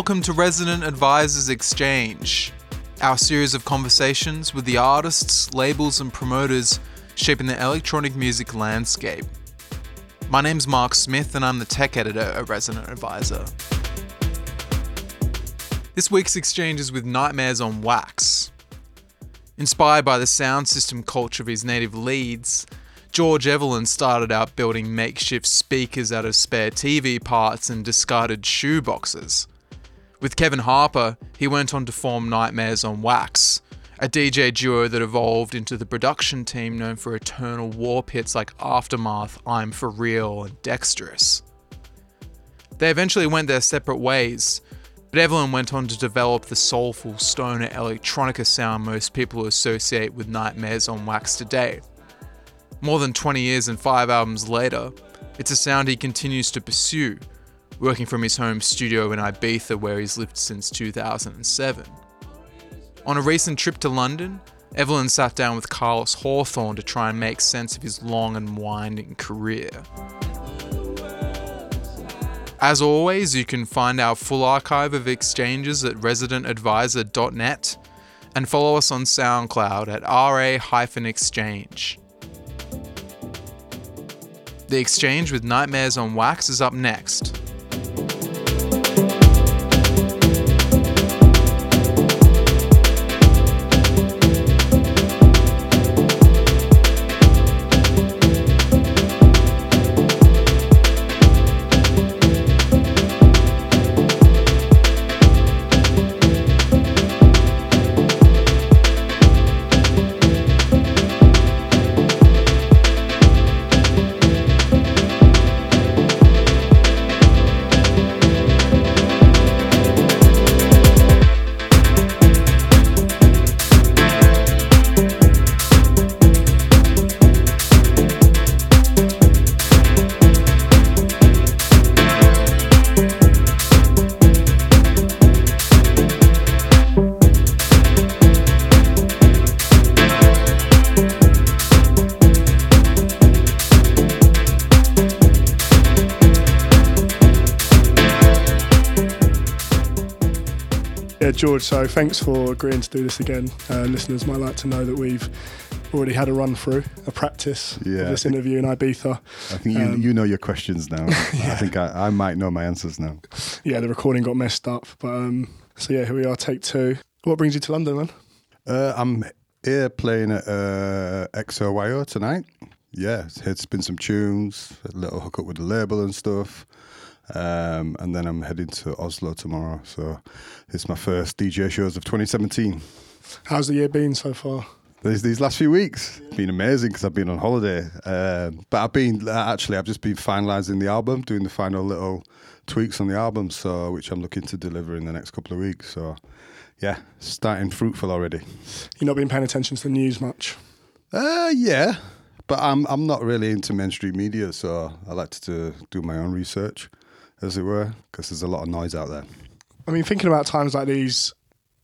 welcome to Resident Advisors Exchange, our series of conversations with the artists, labels, and promoters shaping the electronic music landscape. My name's Mark Smith, and I'm the tech editor at Resident Advisor. This week's exchange is with Nightmares on Wax. Inspired by the sound system culture of his native Leeds, George Evelyn started out building makeshift speakers out of spare TV parts and discarded shoe boxes. With Kevin Harper, he went on to form Nightmares on Wax, a DJ duo that evolved into the production team known for eternal warp hits like Aftermath, I'm For Real, and Dextrous. They eventually went their separate ways, but Evelyn went on to develop the soulful stoner electronica sound most people associate with Nightmares on Wax today. More than 20 years and five albums later, it's a sound he continues to pursue, working from his home studio in Ibiza where he's lived since 2007. On a recent trip to London, Evelyn sat down with Carlos Hawthorn to try and make sense of his long and winding career. As always, you can find our full archive of exchanges at residentadvisor.net and follow us on SoundCloud at ra-exchange. The exchange with Nightmares on Wax is up next. George, so thanks for agreeing to do this again. Uh, listeners might like to know that we've already had a run through, a practice Yeah, of this think- interview in Ibiza. I think you, Um, you know your questions now. I think I, I might know my answers now. Yeah, the recording got messed up. But um, so yeah, here we are, take two. What brings you to London, man? Uh, I'm here playing at uh, XOYO tonight. Yeah, it's spin some tunes, a little hookup with the label and stuff. Um, and then I'm heading to Oslo tomorrow. So it's my first DJ shows of 2017. How's the year been so far? These, these last few weeks been amazing because I've been on holiday. Um, but I've been actually I've just been finalising the album, doing the final little tweaks on the album, so which I'm looking to deliver in the next couple of weeks. So yeah, starting fruitful already. You've not been paying attention to the news much. Uh, yeah, but I'm I'm not really into mainstream media, so I like to do my own research, as it were, because there's a lot of noise out there. I mean, thinking about times like these,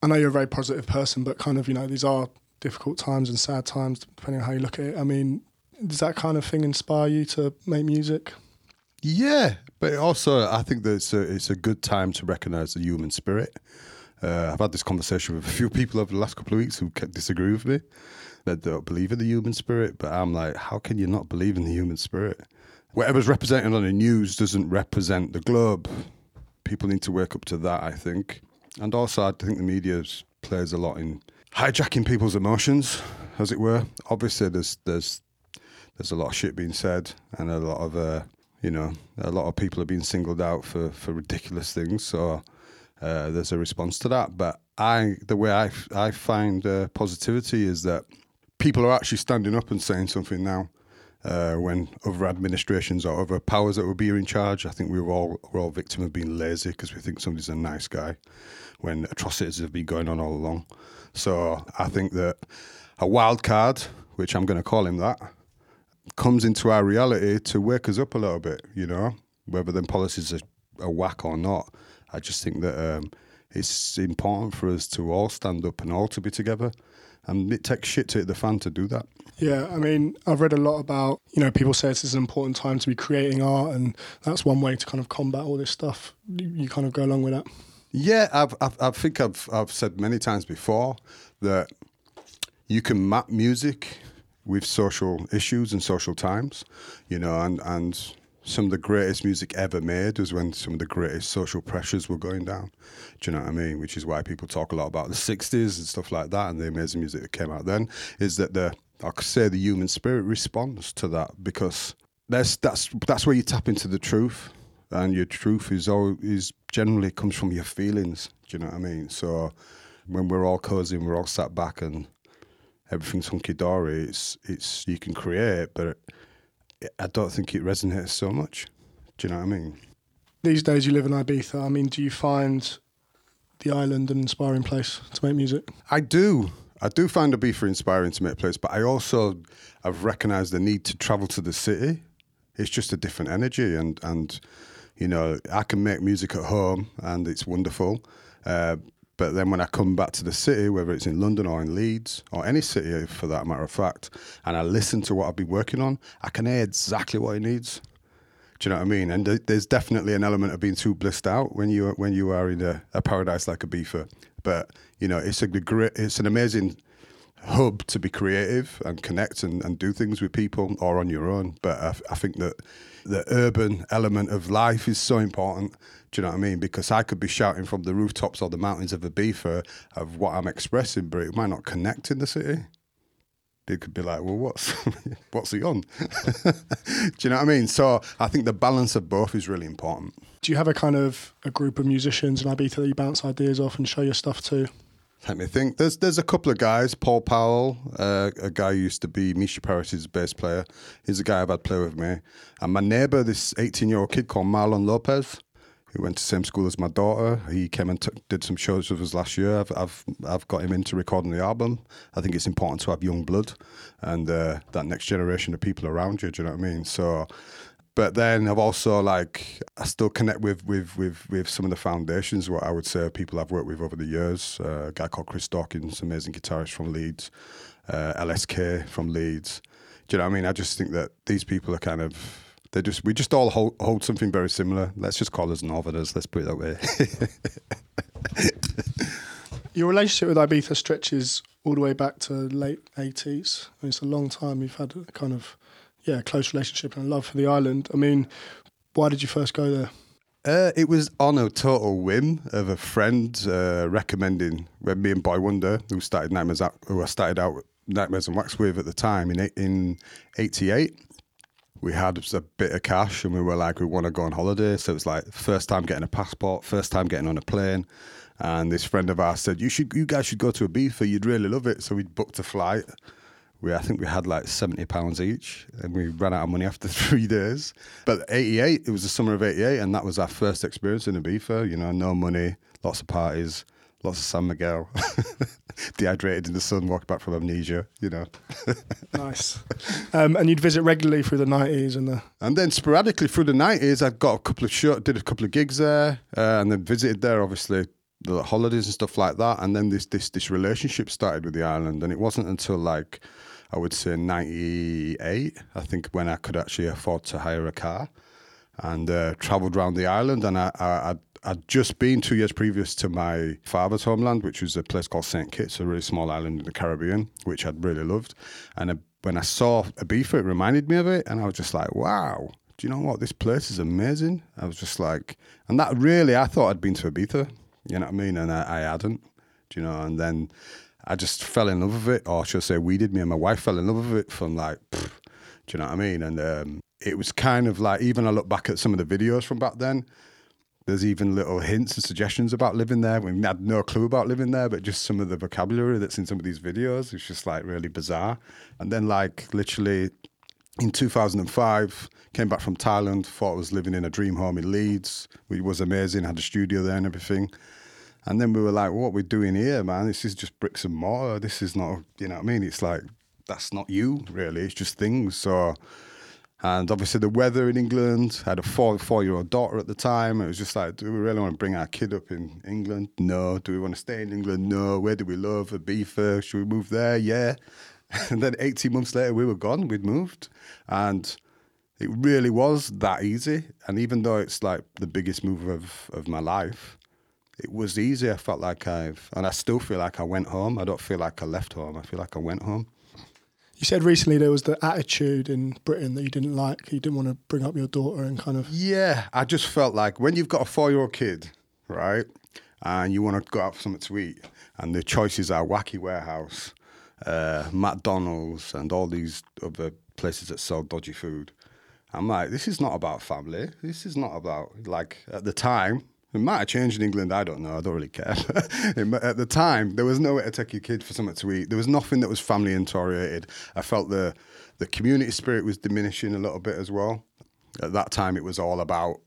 I know you're a very positive person, but kind of, you know, these are difficult times and sad times, depending on how you look at it. I mean, does that kind of thing inspire you to make music? Yeah, but also I think that it's a, it's a good time to recognise the human spirit. Uh, I've had this conversation with a few people over the last couple of weeks who disagree with me that don't believe in the human spirit. But I'm like, how can you not believe in the human spirit? Whatever's represented on the news doesn't represent the globe. People need to wake up to that, I think. And also, I think the media plays a lot in hijacking people's emotions, as it were. Obviously, there's there's there's a lot of shit being said, and a lot of uh, you know a lot of people are being singled out for for ridiculous things. So uh, there's a response to that. But I, the way I I find uh, positivity is that people are actually standing up and saying something now. Uh, when other administrations or other powers that would be in charge, I think we were all we're all victim of being lazy because we think somebody's a nice guy, when atrocities have been going on all along. So I think that a wild card, which I'm going to call him that, comes into our reality to wake us up a little bit, you know, whether them policies are, are whack or not. I just think that um, it's important for us to all stand up and all to be together. And it takes shit to hit the fan to do that. Yeah, I mean, I've read a lot about, you know, people say this is an important time to be creating art, and that's one way to kind of combat all this stuff. You, you kind of go along with that. Yeah, I've, I've, I think I've, I've said many times before that you can map music with social issues and social times, you know, and, and some of the greatest music ever made was when some of the greatest social pressures were going down. Do you know what I mean? Which is why people talk a lot about the 60s and stuff like that and the amazing music that came out then, is that the, I could say the human spirit responds to that because that's, that's, that's where you tap into the truth and your truth is all is generally comes from your feelings. Do you know what I mean? So when we're all cozy and we're all sat back and everything's hunky dory, it's it's you can create, but it, I don't think it resonates so much. Do you know what I mean? These days you live in Ibiza. I mean, do you find the island an inspiring place to make music? I do. I do find Ibiza inspiring to make a place, but I also have recognised the need to travel to the city. It's just a different energy, and and you know I can make music at home, and it's wonderful. Uh, but then when I come back to the city, whether it's in London or in Leeds or any city eh, for that matter of fact, and I listen to what I've been working on, I can hear exactly what he needs. Do you know what I mean? And th- there's definitely an element of being too blissed out when you when you are in a, a paradise like Ibiza. But you know, it's a it's an amazing hub to be creative and connect and, and do things with people or on your own. But I, I think that the urban element of life is so important. Do you know what I mean? Because I could be shouting from the rooftops or the mountains of Ibiza of what I'm expressing, but it might not connect in the city. They could be like, well, what's what's he on? Do you know what I mean? So I think the balance of both is really important. Do you have a kind of a group of musicians in Ibiza that you bounce ideas off and show your stuff to? Let me think. There's there's a couple of guys. Paul Powell, uh, a guy who used to be Misha Paris' bass player. He's a guy I've had play with me. And my neighbour, this 18 year old kid called Marlon Lopez, who went to the same school as my daughter. He came and t- did some shows with us last year. I've, I've I've got him into recording the album. I think it's important to have young blood and uh, that next generation of people around you. Do you know what I mean? So but then I've also like I still connect with with with with some of the foundations. What I would say people I've worked with over the years. Uh, a guy called Chris Dawkins, amazing guitarist from Leeds. Uh, LSK from Leeds. Do you know what I mean? I just think that these people are kind of they just we just all hold, hold something very similar. Let's just call us Northerners. Let's put it that way. Your relationship with Ibiza stretches all the way back to late eighties. I mean, it's a long time. You've had a kind of yeah, close relationship and love for the island. I mean, why did you first go there? Uh, it was on a total whim of a friend uh, recommending me and Boy Wonder, who started Nightmares, out, who I started out Nightmares and Wax with at the time in in '88. We had a bit of cash and we were like, we want to go on holiday. So it was like first time getting a passport, first time getting on a plane. And this friend of ours said, "You should, you guys should go to Ibiza. You'd really love it." So we booked a flight we I think we had like seventy pounds each, and we ran out of money after three days. But eighty eight, it was the summer of eighty eight, and that was our first experience in Ibiza. You know, no money, lots of parties, lots of San Miguel, dehydrated in the sun, walking back from amnesia. You know, nice. Um, and you'd visit regularly through the nineties and the and then sporadically through the nineties, I got a couple of show, did a couple of gigs there, uh, and then visited there obviously the holidays and stuff like that. And then this this this relationship started with the island, and it wasn't until like I would say 98, I think, when I could actually afford to hire a car and uh, traveled around the island. And I, I, I'd, just been two years previous to my father's homeland, which was a place called St. Kitts, a really small island in the Caribbean, which I'd really loved. And uh, when I saw Ibiza, it reminded me of it. And I was just like, wow, do you know what? This place is amazing. I was just like, and that really, I thought I'd been to Ibiza, you know what I mean? And I, I hadn't, do you know? And then I just fell in love with it, or should I say, we did. Me and my wife fell in love with it from like, do you know what I mean? And um, it was kind of like, even I look back at some of the videos from back then. There's even little hints and suggestions about living there. We had no clue about living there, but just some of the vocabulary that's in some of these videos is just like really bizarre. And then, like, literally in 2005, came back from Thailand, thought I was living in a dream home in Leeds, which was amazing, had a studio there and everything. And then we were like, what we're doing here, man? This is just bricks and mortar. This is not, you know what I mean? It's like, that's not you, really. It's just things. So, and obviously the weather in England, I had a four, four year old daughter at the time. It was just like, do we really want to bring our kid up in England? No. Do we want to stay in England? No. Where do we love? Ibiza? Should we move there? Yeah. And then 18 months later, we were gone. We'd moved. And it really was that easy. And even though it's like the biggest move of, of my life, it was easy. I felt like I've, and I still feel like I went home. I don't feel like I left home. I feel like I went home. You said recently there was the attitude in Britain that you didn't like. You didn't want to bring up your daughter and kind of. Yeah, I just felt like when you've got a four-year-old kid, right, and you want to go out for something to eat, and the choices are Wacky Warehouse, uh, McDonald's, and all these other places that sell dodgy food. I'm like, this is not about family. This is not about like at the time. It might have changed in England. I don't know. I don't really care. at the time, there was nowhere to take your kid for something to eat. There was nothing that was family oriented. I felt the the community spirit was diminishing a little bit as well. At that time, it was all about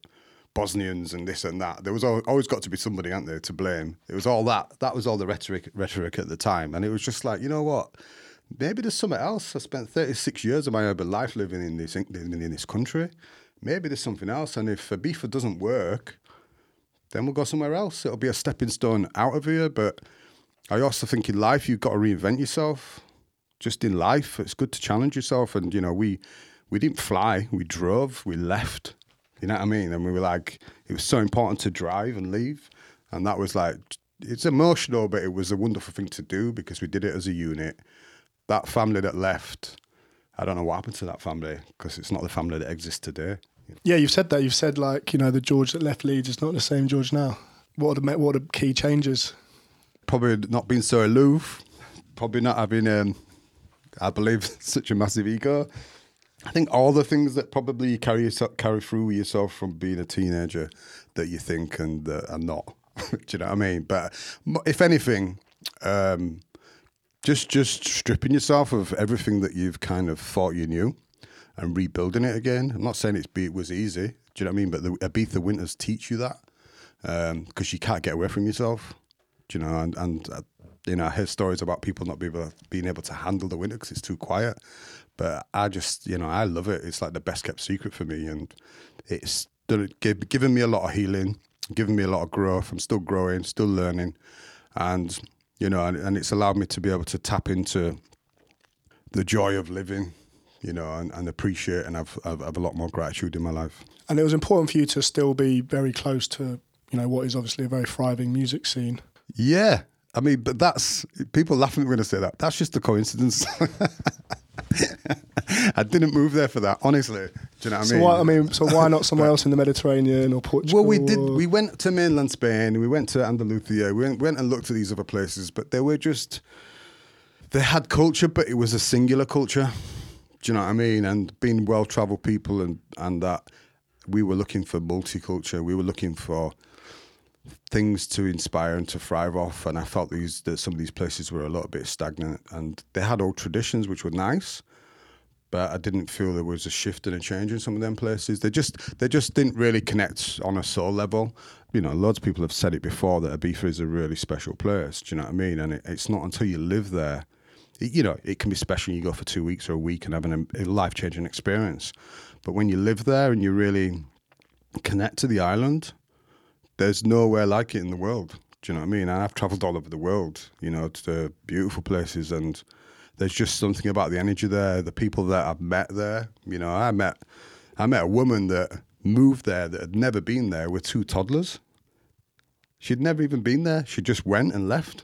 Bosnians and this and that. There was always got to be somebody, out there, to blame. It was all that. That was all the rhetoric rhetoric at the time, and it was just like, you know what? Maybe there's something else. I spent 36 years of my urban life living in this in this country. Maybe there's something else, and if a Ibiza doesn't work, then we'll go somewhere else. It'll be a stepping stone out of here. But I also think in life you've got to reinvent yourself. Just in life, it's good to challenge yourself. And you know, we we didn't fly, we drove, we left. You know what I mean? And we were like, it was so important to drive and leave. And that was like, it's emotional, but it was a wonderful thing to do because we did it as a unit. That family that left, I don't know what happened to that family because it's not the family that exists today. Yeah, you've said that. You've said like you know the George that left Leeds is not the same George now. What are the what are key changes? Probably not being so aloof. Probably not having, um, I believe, such a massive ego. I think all the things that probably you carry yourself, carry through yourself from being a teenager that you think and are not. Do you know what I mean? But if anything, um, just just stripping yourself of everything that you've kind of thought you knew and rebuilding it again. I'm not saying it's it was easy. Do you know what I mean? But the Ibiza winters teach you that because um, you can't get away from yourself. Do you know? And and uh, you know, I hear stories about people not being able, being able to handle the winter because it's too quiet. But I just, you know, I love it. It's like the best kept secret for me, and it's given me a lot of healing, given me a lot of growth. I'm still growing, still learning, and you know, and, and it's allowed me to be able to tap into the joy of living you know, and, and appreciate and have, have, have a lot more gratitude in my life. And it was important for you to still be very close to, you know, what is obviously a very thriving music scene. Yeah. I mean, but that's people laughing when I say that. That's just a coincidence. I didn't move there for that, honestly. Do you know what so I mean? Why, I mean, so why not somewhere else in the Mediterranean or Portugal? Well, we did. We went to mainland Spain. We went to Andalusia. We went, went and looked at these other places, but they were just. They had culture, but it was a singular culture. Do you know what I mean? And being well traveled people and, and that we were looking for multicultural, we were looking for things to inspire and to thrive off. And I felt these that some of these places were a little bit stagnant and they had old traditions which were nice. But I didn't feel there was a shift and a change in some of them places. They just they just didn't really connect on a soul level. You know, lots of people have said it before that Ibiza is a really special place. Do you know what I mean? And it, it's not until you live there you know, it can be special. You go for two weeks or a week and have a, a life changing experience. But when you live there and you really connect to the island, there's nowhere like it in the world. Do you know what I mean? And I've traveled all over the world, you know, to beautiful places, and there's just something about the energy there, the people that I've met there. You know, I met, I met a woman that moved there that had never been there with two toddlers. She'd never even been there. She just went and left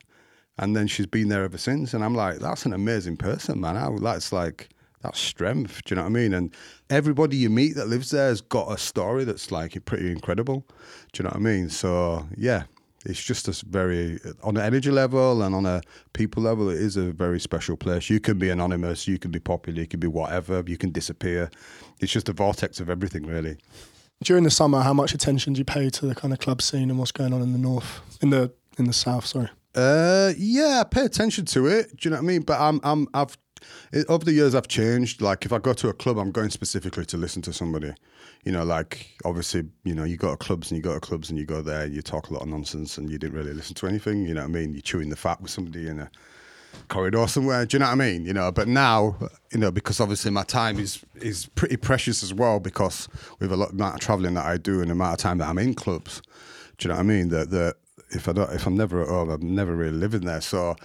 and then she's been there ever since. And I'm like, that's an amazing person, man. I, that's like that's strength. Do you know what I mean? And everybody you meet that lives there has got a story that's like pretty incredible. Do you know what I mean? So yeah, it's just a very on an energy level and on a people level. It is a very special place. You can be anonymous, you can be popular, you can be whatever, you can disappear. It's just a vortex of everything, really. During the summer, how much attention do you pay to the kind of club scene and what's going on in the north, in the in the south? Sorry. Uh, yeah, I pay attention to it. Do you know what I mean? But I'm, I'm, I've over the years I've changed. Like if I go to a club, I'm going specifically to listen to somebody. You know, like obviously, you know, you go to clubs and you go to clubs and you go there and you talk a lot of nonsense and you didn't really listen to anything. You know what I mean? You're chewing the fat with somebody in a corridor somewhere. Do you know what I mean? You know, but now, you know, because obviously my time is is pretty precious as well because with a lot of amount of traveling that I do and the amount of time that I'm in clubs. Do you know what I mean? That that if I don't, if I'm never at home, I'm never really living there. So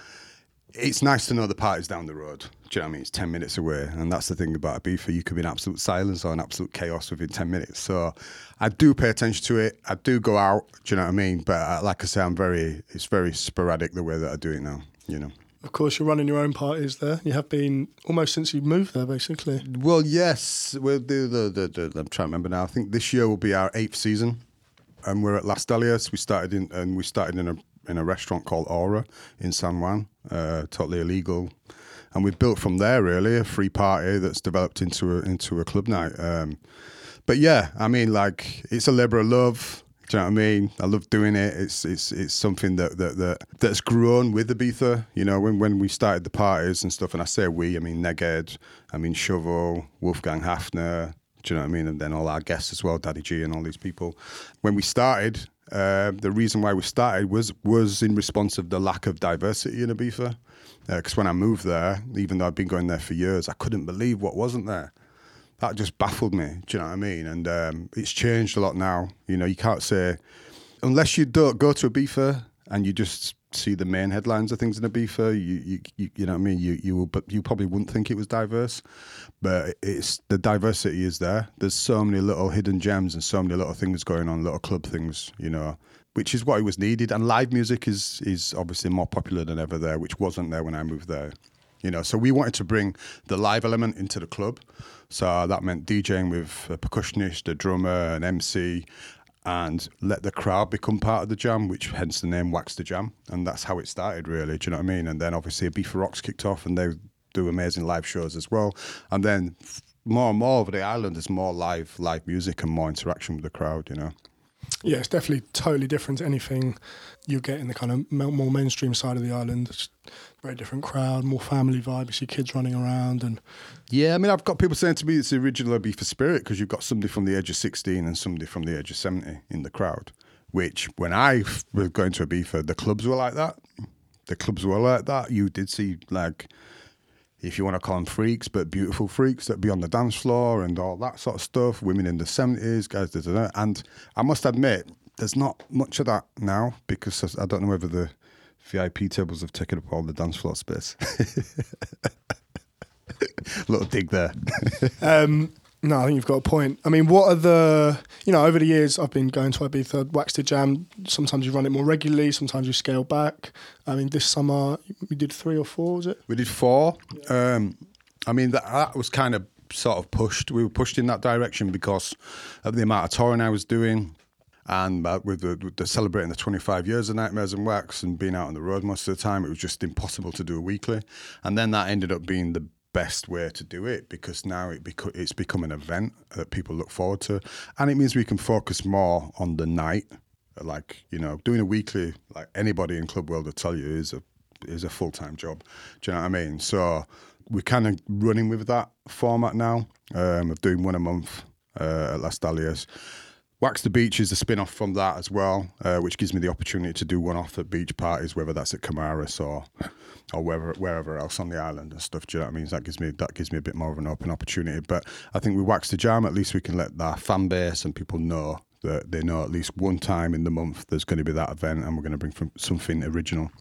it's nice to know the party's down the road. Do you know what I mean? It's 10 minutes away. And that's the thing about Ibiza. You could be in absolute silence or in absolute chaos within 10 minutes. So I do pay attention to it. I do go out. Do you know what I mean? But uh, like I say, I'm very, it's very sporadic the way that I do it now, you know. Of course, you're running your own parties there. You have been almost since you moved there, basically. Well, yes. We'll do the, the, the, I'm trying to remember now. I think this year will be our eighth season. And we're at Las Dalias. We started in, and we started in a in a restaurant called Aura in San Juan, uh, totally illegal. And we've built from there really a free party that's developed into a, into a club night. Um, but yeah, I mean, like it's a labour of love. Do you know what I mean? I love doing it. It's it's it's something that that, that that's grown with Ibiza. You know, when when we started the parties and stuff, and I say we, I mean Neged, I mean Shovell, Wolfgang Hafner. Do you know what I mean? And then all our guests as well, Daddy G, and all these people. When we started, uh, the reason why we started was was in response of the lack of diversity in Ibiza. Because uh, when I moved there, even though I'd been going there for years, I couldn't believe what wasn't there. That just baffled me. Do you know what I mean? And um, it's changed a lot now. You know, you can't say unless you don't go to Ibiza and you just see the main headlines of things in Ibiza, you you, you, you know what I mean. You you will, but you probably wouldn't think it was diverse, but it's the diversity is there. There's so many little hidden gems and so many little things going on, little club things, you know, which is what it was needed. And live music is is obviously more popular than ever there, which wasn't there when I moved there. You know, so we wanted to bring the live element into the club. So that meant DJing with a percussionist, a drummer, an MC, and let the crowd become part of the jam, which hence the name Wax the Jam. And that's how it started, really. Do you know what I mean? And then obviously Ibiza Rocks kicked off and they do amazing live shows as well. And then more and more over the island, there's more live live music and more interaction with the crowd, you know. Yeah, it's definitely totally different to anything you get in the kind of more mainstream side of the island. It's very different crowd, more family vibe. You see kids running around and. Yeah, I mean, I've got people saying to me it's the original Ibiza Spirit because you've got somebody from the age of 16 and somebody from the age of 70 in the crowd. Which, when I was going to Ibiza, the clubs were like that. The clubs were like that. You did see, like, if you want to call them freaks, but beautiful freaks that be on the dance floor and all that sort of stuff. Women in the 70s, guys, da, da, da. and I must admit, there's not much of that now because I don't know whether the VIP tables have taken up all the dance floor space. Little dig there. um, no, I think you've got a point. I mean, what are the, you know, over the years I've been going to Ibiza, Wax the Jam. Sometimes you run it more regularly, sometimes you scale back. I mean, this summer we did three or four, was it? We did four. Yeah. Um, I mean, that, that was kind of sort of pushed. We were pushed in that direction because of the amount of touring I was doing. And uh, with, the, the celebrating the 25 years of Nightmares and Wax and being out on the road most of the time, it was just impossible to do a weekly. And then that ended up being the best way to do it because now it beco- it's become an event that people look forward to, and it means we can focus more on the night. Like you know, doing a weekly, like anybody in club world will tell you, is a is a full time job. Do you know what I mean? So we're kind of running with that format now um, of doing one a month uh, at Las Dalias. Wax the Beach is a spin off from that as well, uh, which gives me the opportunity to do one off at beach parties, whether that's at Camaras or or wherever wherever else on the island and stuff. Do you know what I mean? So that gives me that gives me a bit more of an open opportunity. But I think with Wax the Jam, at least we can let our fan base and people know that they know at least one time in the month there's going to be that event, and we're going to bring something original.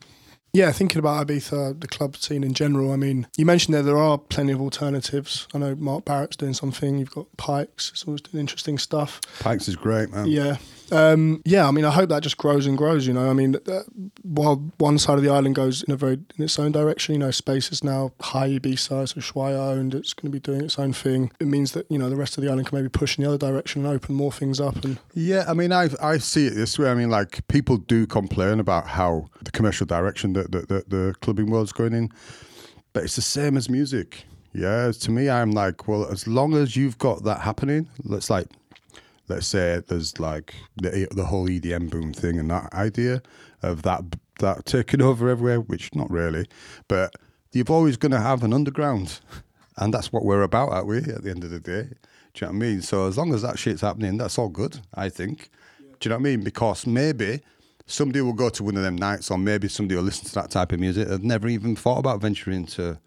Yeah, thinking about Ibiza, the club scene in general. I mean, you mentioned there there are plenty of alternatives. I know Mark Barrott's doing something. You've got Pikes. It's always doing interesting stuff. Pikes is great, man. Yeah, um, yeah. I mean, I hope that just grows and grows. You know, I mean, uh, while one side of the island goes in a very in its own direction, you know, space is now Hï Ibiza, so Ushuaia owned. It's going to be doing its own thing. It means that you know the rest of the island can maybe push in the other direction and open more things up. And yeah, I mean, I I see it this way. I mean, like people do complain about how the commercial direction that the, the, the clubbing world's going in, but it's the same as music. Yeah, to me, I'm like, well, as long as you've got that happening, let's like, let's say there's like the the whole EDM boom thing and that idea of that that taking over everywhere, which not really, but you've always going to have an underground, and that's what we're about, aren't we? At the end of the day, do you know what I mean? So as long as that shit's happening, that's all good, I think. Do you know what I mean? Because maybe somebody will go to one of them nights, or maybe somebody will listen to that type of music. They've never even thought about venturing into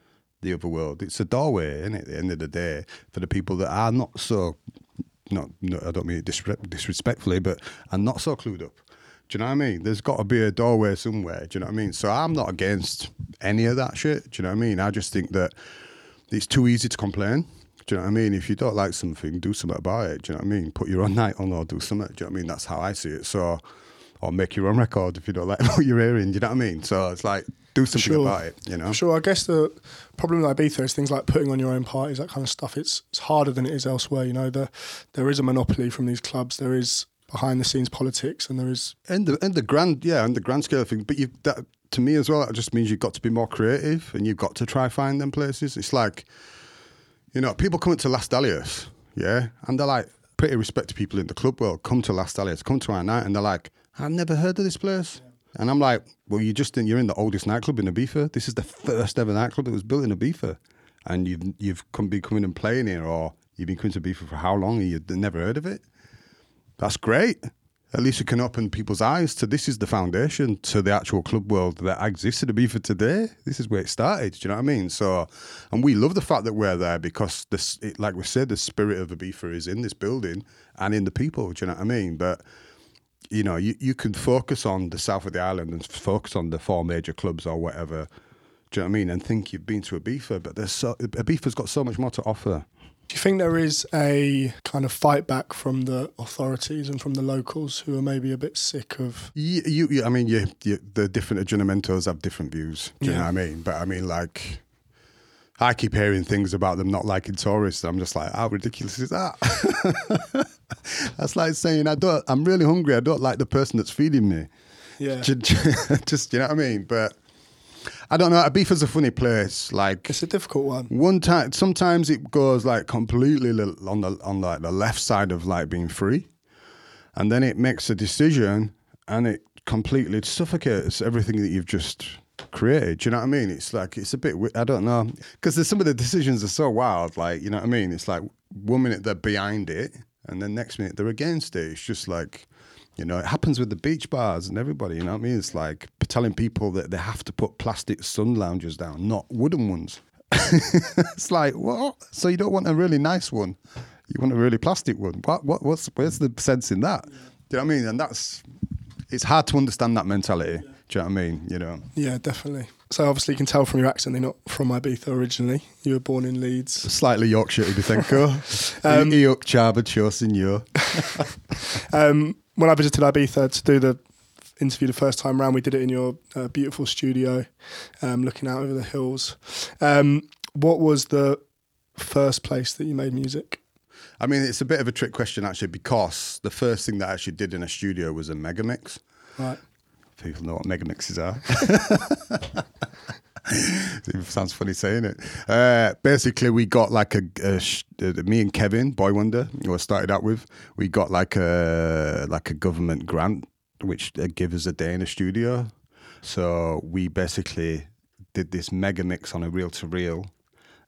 the other world. It's a doorway, isn't it? At the end of the day, for the people that are not so, not, no, I don't mean it disrespectfully, but I'm not so clued up. Do you know what I mean? There's got to be a doorway somewhere. Do you know what I mean? So I'm not against any of that shit. Do you know what I mean? I just think that it's too easy to complain. Do you know what I mean? If you don't like something, do something about it. Do you know what I mean? Put your own night on or do something. Do you know what I mean? That's how I see it. So, or make your own record if you don't like what you're hearing. Do you know what I mean? So it's like do something Sure. about it. You know? Sure. I guess the problem with Ibiza is things like putting on your own parties, that kind of stuff. It's it's harder than it is elsewhere. You know, the, there is a monopoly from these clubs. There is behind the scenes politics, and there is And the and the grand yeah, and the grand scale thing. But you that to me as well, that just means you've got to be more creative and you've got to try find them places. It's like, you know, people come to Las Dalias, yeah, and they're like pretty respected people in the club world come to Las Dalias, come to our night, and they're like, I've never heard of this place. And I'm like, well, you just in, you're in the oldest nightclub in Ibiza. This is the first ever nightclub that was built in Ibiza, and you've you've come been coming and playing here, or you've been coming to Ibiza for how long, and you've never heard of it. That's great. At least you can open people's eyes to this is the foundation to the actual club world that exists in Ibiza today. This is where it started. Do you know what I mean? So, and we love the fact that we're there because this, it, like we said, the spirit of Ibiza is in this building and in the people. Do you know what I mean? But you know, you, you can focus on the south of the island and focus on the four major clubs or whatever. Do you know what I mean? And think you've been to Ibiza, but there's so Ibiza's got so much more to offer. Do you think there is a kind of fight back from the authorities and from the locals who are maybe a bit sick of? You, you, you I mean, you, you, the different ayuntamientos have different views. Do you know what I mean? But I mean, like, I keep hearing things about them not liking tourists. I'm just like, how ridiculous is that? that's like saying I don't. I'm really hungry. I don't like the person that's feeding me. Yeah, Ju- ju- Just, you know what I mean? But I don't know. Ibiza's a funny place. Like, it's a difficult one. one time, sometimes it goes like completely on the on like the left side of like being free, and then it makes a decision and it completely suffocates everything that you've just created. Do you know what I mean? It's like it's a bit. I don't know because some of the decisions are so wild. Like you know what I mean? It's like one minute they're behind it, and then next minute they're against it. It's just like. You know, it happens with the beach bars and everybody. You know what I mean? It's like telling people that they have to put plastic sun loungers down, not wooden ones. it's like what? So you don't want a really nice one? You want a really plastic one? What? What? What's where's the sense in that? Do you know what I mean? And that's it's hard to understand that mentality. Do you know what I mean? You know. Yeah, definitely. So obviously you can tell from your accent they're not from Ibiza originally. You were born in Leeds. Slightly Yorkshire, if you think. Um, Chosinyo. Um, when I visited Ibiza to do the interview the first time round, we did it in your uh, beautiful studio, um, looking out over the hills. Um, what was the first place that you made music? I mean, it's a bit of a trick question actually because the first thing that I actually did in a studio was a mega mix. Right. People know what mega mixes are. it sounds funny saying it. Uh, basically, we got like a, a sh- uh, me and Kevin Boy Wonder, who I started out with. We got like a like a government grant, which uh, give us a day in a studio. So we basically did this mega mix on a reel to reel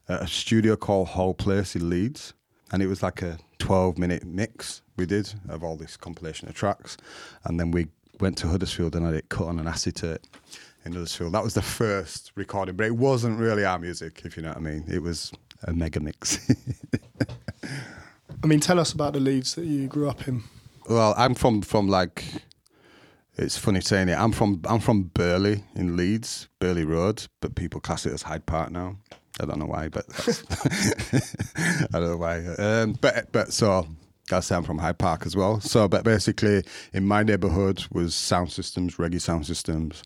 a studio called Whole Place in Leeds, and it was like a 12 minute mix we did of all this compilation of tracks, and then we went to Huddersfield and had it cut on an acetate in Huddersfield. That was the first recording, but it wasn't really our music, if you know what I mean. It was a mega mix. I mean, tell us about the Leeds that you grew up in. well, I'm from from like. It's funny saying it. I'm from I'm from Burley in Leeds, Burley Road, but people class it as Hyde Park now. I don't know why, but that's, I don't know why. Um, but but so I sound from Hyde Park as well. So, but basically, in my neighbourhood was sound systems, reggae sound systems.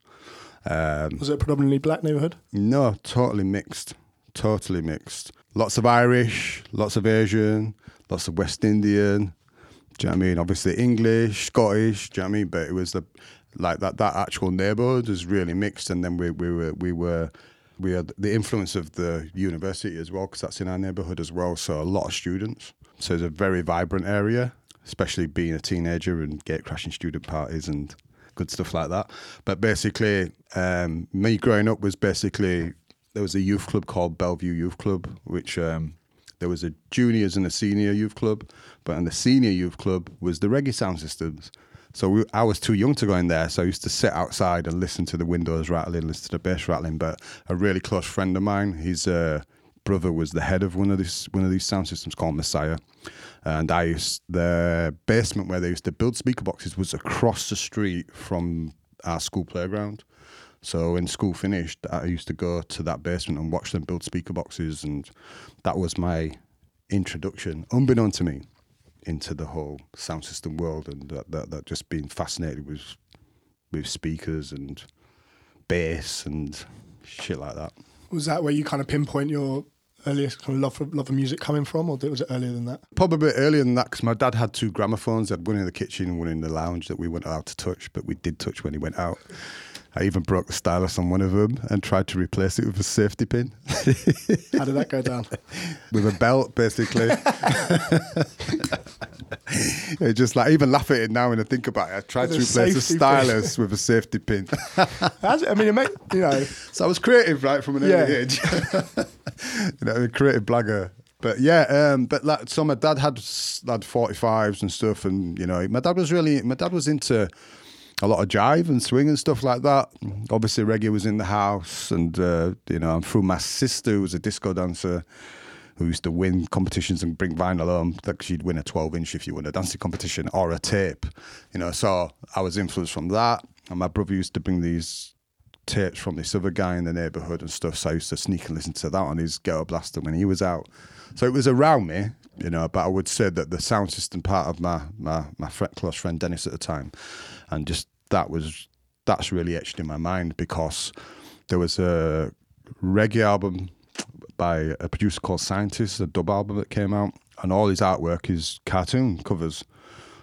Um, Was it a predominantly black neighbourhood? no, totally mixed. Totally mixed. Lots of Irish, lots of Asian, lots of West Indian. Do you know what I mean? Obviously English, Scottish. Do you know what I mean? But it was the like that. That actual neighbourhood was really mixed, and then we we were we were we had the influence of the university as well because that's in our neighbourhood as well. So a lot of students. So it's a very vibrant area, especially being a teenager and gate crashing student parties and good stuff like that. But basically, um, me growing up was basically there was a youth club called Bellevue Youth Club, which um, there was a juniors and a senior youth club, but in the senior youth club was the reggae sound systems. So we, I was too young to go in there, so I used to sit outside and listen to the windows rattling, listen to the bass rattling. But a really close friend of mine, he's uh, brother was the head of one of this one of these sound systems called Messiah, and I used the basement where they used to build speaker boxes was across the street from our school playground. So when school finished, I used to go to that basement and watch them build speaker boxes, and that was my introduction, unbeknown to me, into the whole sound system world, and that, that, that just being fascinated with with speakers and bass and shit like that. Was that where you kind of pinpoint your earliest kind of love for love of music coming from, or was it earlier than that? Probably earlier than that because my dad had two gramophones. He had one in the kitchen and one in the lounge that we weren't allowed to touch, but we did touch when he went out. I even broke the stylus on one of them and tried to replace it with a safety pin. How did that go down? with a belt, basically. It just like even laugh at it now when I think about it. I tried With to replace a pin. stylus with a safety pin. I mean, it make, you know, so I was creative, right, from an early age. you know, a creative blagger. But yeah, um, but like, so my dad had had forty fives and stuff, and you know, my dad was really, my dad was into a lot of jive and swing and stuff like that. Obviously, reggae was in the house, and uh, you know, through my sister, who was a disco dancer, who used to win competitions and bring vinyl home. Like she'd win a 12 inch if you win a dancing competition or a tape, you know. So I was influenced from that, and my brother used to bring these tapes from this other guy in the neighborhood and stuff. So I used to sneak and listen to that on his ghetto blaster when he was out. So it was around me, you know. But I would say that the sound system part of my my my close friend Dennis at the time, and just that was that's really etched in my mind because there was a reggae album by a producer called Scientist, a dub album that came out, and all his artwork is cartoon covers.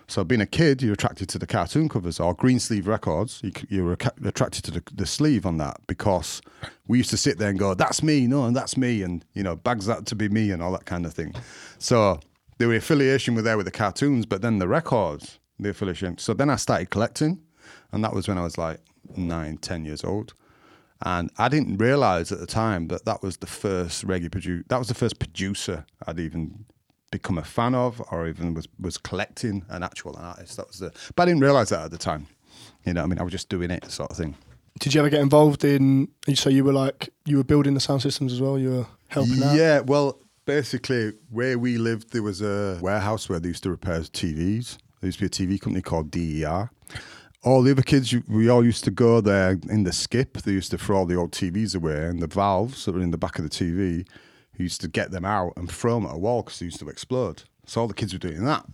So being a kid, you're attracted to the cartoon covers or green sleeve records. You, you're attracted to the, the sleeve on that because we used to sit there and go, "That's me, no, and that's me," and you know, bags that to be me and all that kind of thing. So the affiliation were there with the cartoons, but then the records, the affiliation. So then I started collecting, and that was when I was like nine, ten years old. And I didn't realize at the time that that was the first reggae producer. That was the first producer I'd even become a fan of, or even was was collecting an actual artist. That was the. But I didn't realize that at the time. You know, I mean, I was just doing it, sort of thing. did you ever get involved in? So you were like you were building the sound systems as well. You were helping out. Yeah, well, basically, where we lived, there was a warehouse where they used to repair TVs. There used to be a TV company called DER. All the other kids, we all used to go there in the skip. They used to throw all the old TVs away, and the valves that were in the back of the TV, we used to get them out and throw them at a wall because they used to explode. So all the kids were doing that.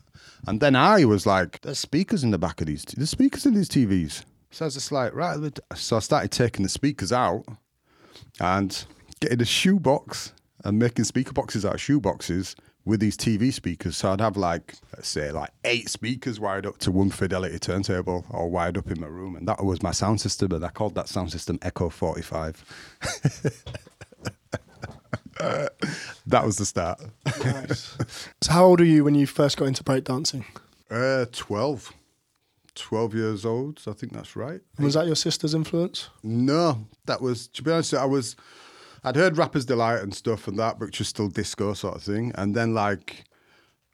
And then I was like, there's speakers in the back of these, there's speakers in these TVs. So I was just like, right. So I started taking the speakers out and getting a shoebox and making speaker boxes out of shoe boxes with these TV speakers. So I'd have like, let's say, like eight speakers wired up to one fidelity turntable or wired up in my room. And that was my sound system. And I called that sound system Echo 45. that was the start. Nice. so how old were you when you first got into breakdancing? Uh, 12. 12 years old. So I think that's right. Was that your sister's influence? No, that was to be honest. I was, I'd heard Rappers Delight and stuff and that, which was still disco sort of thing. And then like,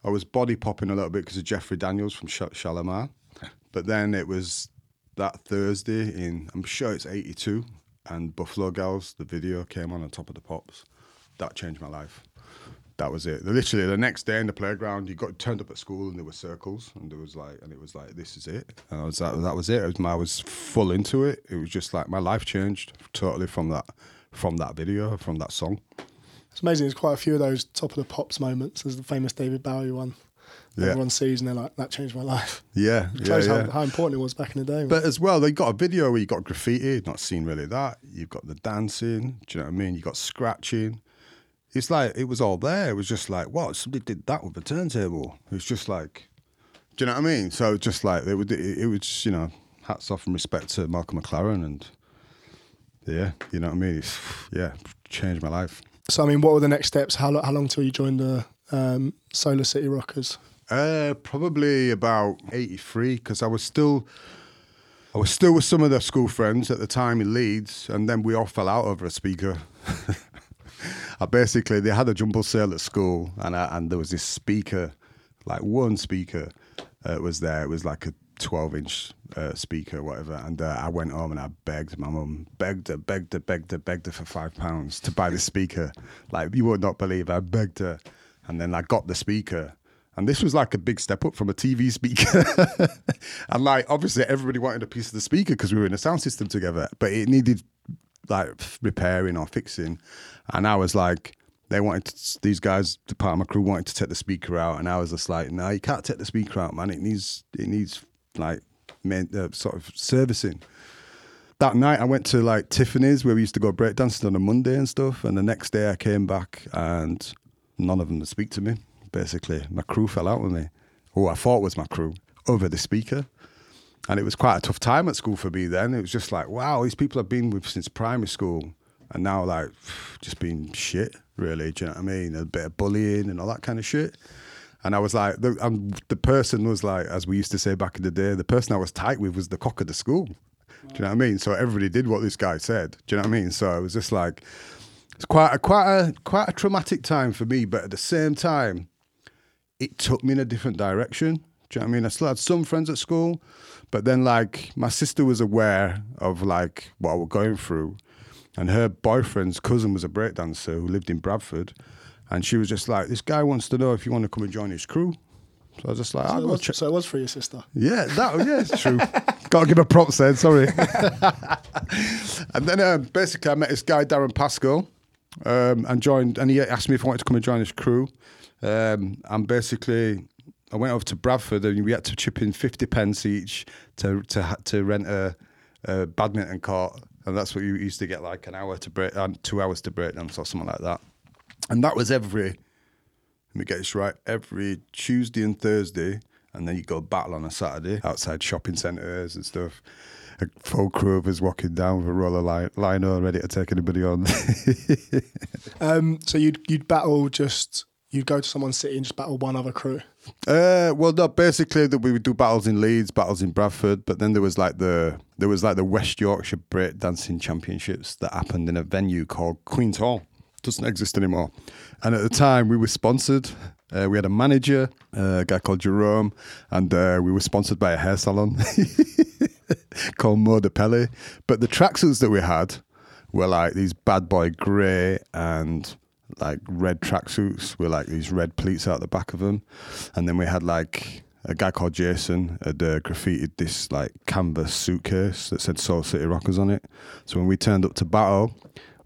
I was body popping a little bit because of Jeffrey Daniels from Sh- Shalimar. But then it was that Thursday in, I'm sure it's '82, and Buffalo Girls, the video came on on top of the pops. That changed my life. That was it. Literally, the next day in the playground, you got turned up at school and there were circles, and there was like, and it was like, this is it. And I was that, that was it. I was full into it. It was just like my life changed totally from that, from that video, from that song. It's amazing. There's quite a few of those top of the pops moments. There's the famous David Bowie one. Yeah. Everyone sees and they're like, "That changed my life." Yeah, yeah, Shows yeah. how, how important it was back in the day. But as well, they got a video where you got graffiti, not seen really that. You've got the dancing, do you know what I mean? You got scratching. It's like it was all there. It was just like, what? Somebody did that with a turntable. It was just like, do you know what I mean? So just like it would, it, it was, you know, hats off and respect to Malcolm McLaren and yeah, you know what I mean? It's, yeah, changed my life. so I mean, what were the next steps? How, how long till you joined the um, Soul City Rockers? Uh, probably about eighty three because I was still, I was still with some of the school friends at the time in Leeds, and then we all fell out over a speaker. I basically they had a jumble sale at school, and I, and there was this speaker, like one speaker, uh, was there. It was like a 12 inch uh, speaker whatever. And uh, I went home and I begged my mum, begged her, begged her, begged her, begged her for five pounds to buy the speaker. Like, you would not believe I begged her. And then I got the speaker. And this was like a big step up from a TV speaker. and like, obviously, everybody wanted a piece of the speaker because we were in a sound system together, but it needed like repairing or fixing. And I was like, they wanted to, these guys, the part of my crew wanted to take the speaker out, and I was just like, no, you can't take the speaker out, man. It needs, it needs like main, uh, sort of servicing. That night, I went to like Tiffany's where we used to go breakdancing on a Monday and stuff. And the next day, I came back and none of them would speak to me. Basically, my crew fell out with me, who I thought was my crew, over the speaker. And it was quite a tough time at school for me then. It was just like, wow, these people I've been with since primary school, and now like just being shit, really. Do you know what I mean? A bit of bullying and all that kind of shit. And I was like, the, um, the person was like, as we used to say back in the day, the person I was tight with was the cock of the school. Do you know what I mean? So everybody did what this guy said. Do you know what I mean? So it was just like, it's quite a quite a quite a traumatic time for me, but at the same time, it took me in a different direction. Do you know what I mean? I still had some friends at school, but then like my sister was aware of like what was going through, and her boyfriend's cousin was a breakdancer who lived in Bradford, and she was just like, "This guy wants to know if you want to come and join his crew." So I was just like, So "I'll it, was, check." so it was for your sister. Yeah, that yeah, it's true. Got to give a props then. Sorry. and then um, basically, I met this guy Darren Pascal, um, and joined. And he asked me if I wanted to come and join his crew. Um, and basically, I went over to Bradford, and we had to chip in fifty pence each to to to rent a, a badminton court, and that's what you used to get like an hour to break, uh, two hours to break dance or something like that. And that was every let me get this right. Every Tuesday and Thursday, and then you go battle on a Saturday outside shopping centres and stuff. A full crew of us walking down with a roller line, liner ready to take anybody on. Um, so you'd you'd battle just you'd go to someone's city and just battle one other crew. uh, well, no, basically that we would do battles in Leeds, battles in Bradford, but then there was like the there was like the West Yorkshire Break Dancing Championships that happened in a venue called Queen's Hall. Doesn't exist anymore. And at the time, we were sponsored. Uh, we had a manager, uh, a guy called Jerome, and uh, we were sponsored by a hair salon called Mo de Pele. But the tracksuits that we had were like these bad boy grey and like red tracksuits with like these red pleats out the back of them. And then we had like a guy called Jason had uh, graffitied this like canvas suitcase that said Soul City Rockers on it. So when we turned up to battle,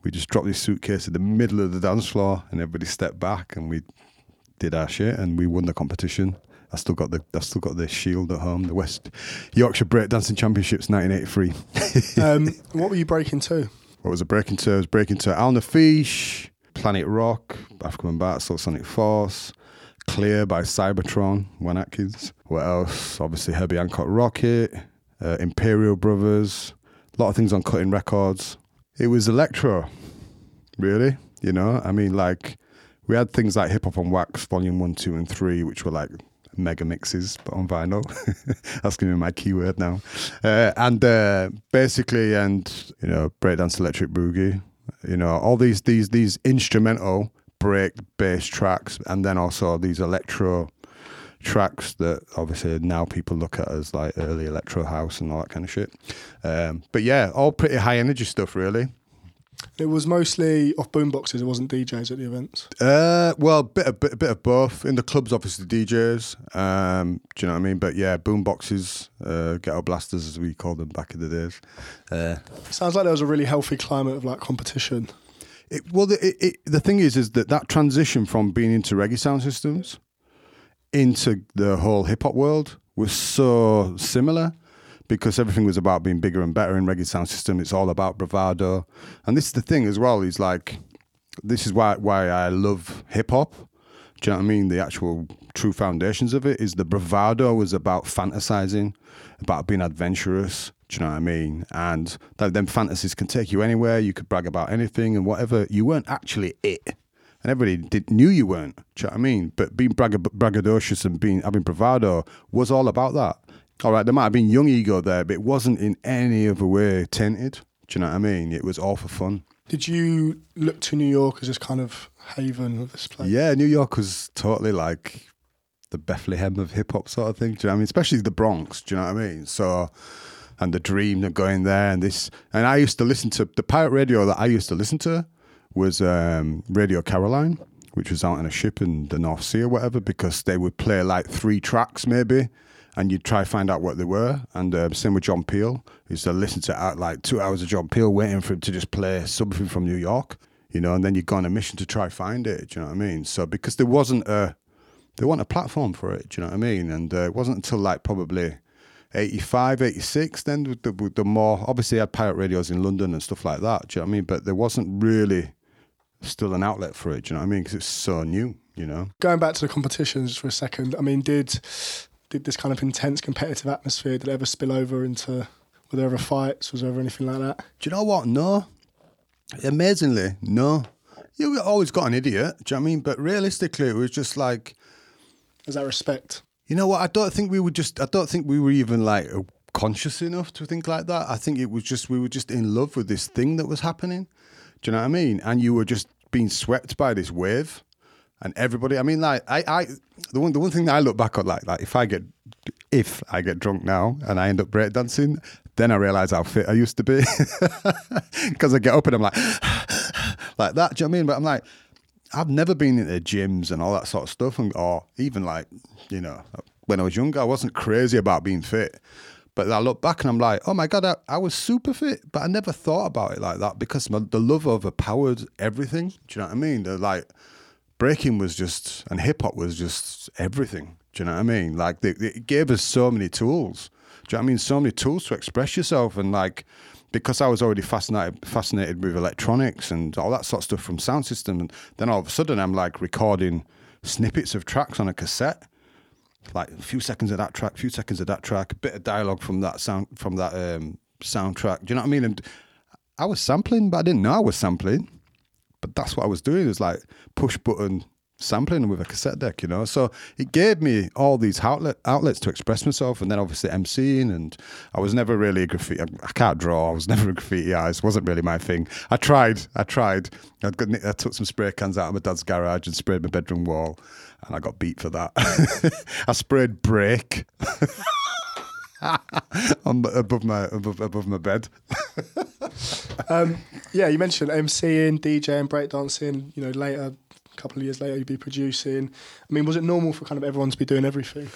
we just dropped this suitcase in the middle of the dance floor and everybody stepped back and we did our shit and we won the competition. I still got the I still got the shield at home, the West Yorkshire Breakdancing Championships 1983. Um, what were you breaking to? what was a breaking to? I was breaking to Al Naafiysh, Planet Rock, African Bat, Soul Sonic Force, Clear by Cybotron, Juan Atkins. What else? Obviously Herbie Hancock Rockit, uh, Imperial Brothers, a lot of things on cutting records. It was electro, really. You know, I mean, like we had things like Hip Hop on Wax, Volume One, Two, and Three, which were like mega mixes, but on vinyl. That's gonna be my keyword now. Uh, and uh, basically, and you know, breakdance, electric boogie. You know, all these these these instrumental break bass tracks, and then also these electro tracks that obviously now people look at as like early electro house and all that kind of shit. Um, but yeah, all pretty high energy stuff, really. It was mostly off boomboxes. It wasn't DJs at the events. Uh, well, bit of bit, a bit of both. In the clubs, obviously DJs. Um, do you know what I mean? But yeah, boom boxes, uh, ghetto blasters as we called them back in the days. Uh, Sounds like there was a really healthy climate of like competition. it, well, the, it, it, the thing is, is that that transition from being into reggae sound systems into the whole hip hop world was so similar because everything was about being bigger and better in reggae sound system. It's all about bravado, and this is the thing as well. Is like this is why why I love hip hop. Do you know what I mean? The actual true foundations of it is the bravado was about fantasizing, about being adventurous. Do you know what I mean? And that them fantasies can take you anywhere. You could brag about anything and whatever. You weren't actually it, and everybody did, knew you weren't. Do you know what I mean? But being brag- braggadocious and being having bravado was all about that. All right, there might have been young ego there, but it wasn't in any other way tainted. Do you know what I mean? It was all for fun. Did you look to New York as this kind of haven of this place? Yeah, New York was totally like the Bethlehem of hip hop sort of thing. Do you know what I mean? Especially the Bronx. Do you know what I mean? So, and the dream of going there and this. And I used to listen to the pirate radio that I used to listen to was um, Radio Caroline, which was out on a ship in the North Sea or whatever, because they would play like three tracks maybe. And you'd try find out what they were, and um, same with John Peel. I used to listen to out like two hours of John Peel, waiting for him to just play something from New York you know, and then you'd go on a mission to try find it. Do you know what I mean? So because there wasn't a there wasn't a platform for it. Do you know what I mean? And uh, it wasn't until like probably 85, 86, then the, the, the more obviously I had pirate radios in London and stuff like that. Do you know what I mean? But there wasn't really still an outlet for it. Do you know what I mean? Because it's so new. You know. Going back to the competitions for a second, I mean, did did this kind of intense competitive atmosphere did it ever spill over into were there ever fights? Was there ever anything like that? Do you know what? No, Amazingly, no. You always got an idiot, do you know what I mean? But realistically, it was just like. Is that respect? You know what? I don't think we were just. I don't think we were even like conscious enough to think like that. I think it was just we were just in love with this thing that was happening. Do you know what I mean? And you were just being swept by this wave, and everybody. I mean, like I, I, the one, the one thing that I look back on, like, like if I get, if I get drunk now and I end up breakdancing, then I realise how fit I used to be because I get up and I'm like, like that. Do you know what I mean? But I'm like, I've never been into gyms and all that sort of stuff, and or even like, you know, when I was younger, I wasn't crazy about being fit. But I look back and I'm like, oh my god, I, I was super fit, but I never thought about it like that because my, the love overpowered everything. Do you know what I mean? Like breaking was just and hip hop was just everything. Do you know what I mean? Like they, it gave us so many tools. Do you know what I mean? So many tools to express yourself and like because I was already fascinated fascinated with electronics and all that sort of stuff from sound system and then all of a sudden I'm like recording snippets of tracks on a cassette. Like a few seconds of that track, a few seconds of that track, a bit of dialogue from that sound from that um, soundtrack. Do you know what I mean? And I was sampling, but I didn't know I was sampling. But that's what I was doing. It was like push button sampling with a cassette deck, you know. So it gave me all these outlet, outlets to express myself, and then obviously emceeing. And I was never really a graffiti. I can't draw. I was never a graffiti artist. It wasn't really my thing. I tried. I tried. I, got, I took some spray cans out of my dad's garage and sprayed my bedroom wall, and I got beat for that. I sprayed break. above my above, above my bed. um, yeah, you mentioned MCing, DJing, breakdancing. You know, later a couple of years later you'd be producing. I mean, was it normal for kind of everyone to be doing everything?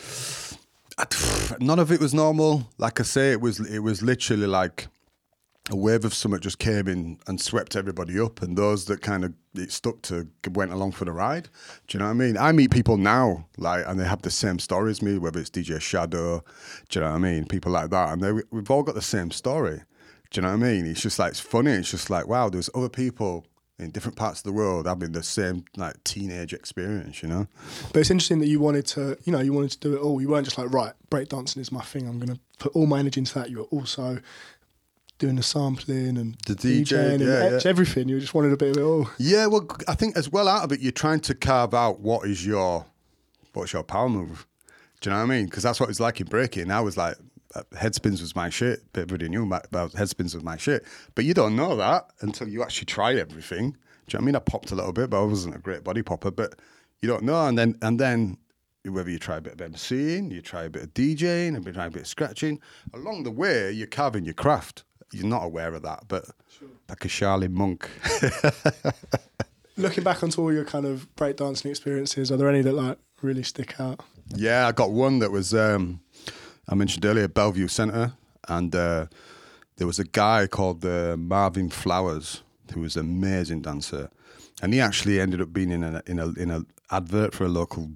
None of it was normal. Like I say, it was it was literally like a wave of summer just came in and swept everybody up, and those that kind of it stuck to went along for the ride. Do you know what I mean? I meet people now, like, and they have the same story as me, whether it's DJ Shadow, do you know what I mean? People like that, and they, we've all got the same story. Do you know what I mean? It's just like it's funny. It's just like wow, there's other people in different parts of the world having the same like teenage experience, you know. But it's interesting that you wanted to, you know, you wanted to do it all. You weren't just like, right, breakdancing is my thing. I'm going to put all my energy into that. You were also doing the sampling and the DJ and yeah, yeah. everything. You just wanted a bit of it all. Yeah, well, I think as well out of it, you're trying to carve out what is your what's your power move. Do you know what I mean? Because that's what it's like in breaking. I was like, headspins was my shit. Everybody knew about headspins was my shit. But you don't know that until you actually try everything. Do you know what I mean? I popped a little bit, but I wasn't a great body popper. But you don't know. And then and then whether you try a bit of MCing, you try a bit of DJing, and you try a bit of scratching, along the way you're carving your craft. You're not aware of that, but sure. like a Charlie Monk. Looking back onto all your kind of breakdancing experiences, are there any that like really stick out? Yeah, I got one that was um, I mentioned earlier Bellevue Centre, and uh, there was a guy called uh, Marvin Flowers who was an amazing dancer, and he actually ended up being in a in a in a advert for a local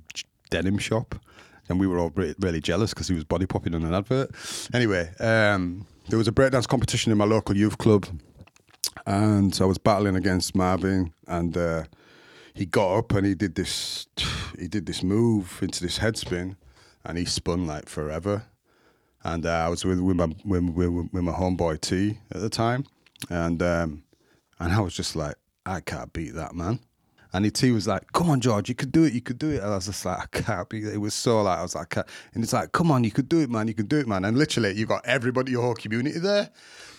denim shop, and we were all re- really jealous because he was body popping on an advert. Anyway, um, there was a breakdance competition in my local youth club, and I was battling against Marvin, and uh, he got up and he did this he did this move into this headspin, and he spun like forever and uh, I was with with my with, with, with, my homeboy T at the time, and um, and I was just like, I can't beat that man. And T was like, "Come on, George, you could do it, you could do it." And I was just like, "I can't beat it." Was so like I was like, and it's like, "Come on, you could do it, man, you could do it, man." And literally, you got everybody, your whole community there.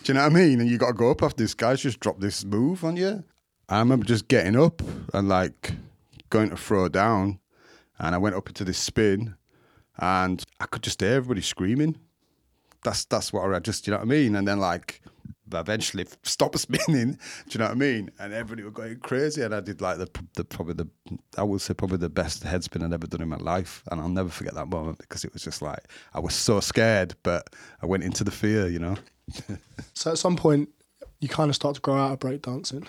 Do you know what I mean? And you got to go up after this guy's just dropped this move on you. I remember just getting up and like going to throw down, and I went up into this spin, and I could just hear everybody screaming. That's that's what I just, you know what I mean? And then like eventually stop spinning. Do you know what I mean? And everybody were going crazy, and I did like the, the probably the I would say probably the best head spin I'd ever done in my life, and I'll never forget that moment because it was just like I was so scared, but I went into the fear, you know. So at some point, you kind of start to grow out of breakdancing.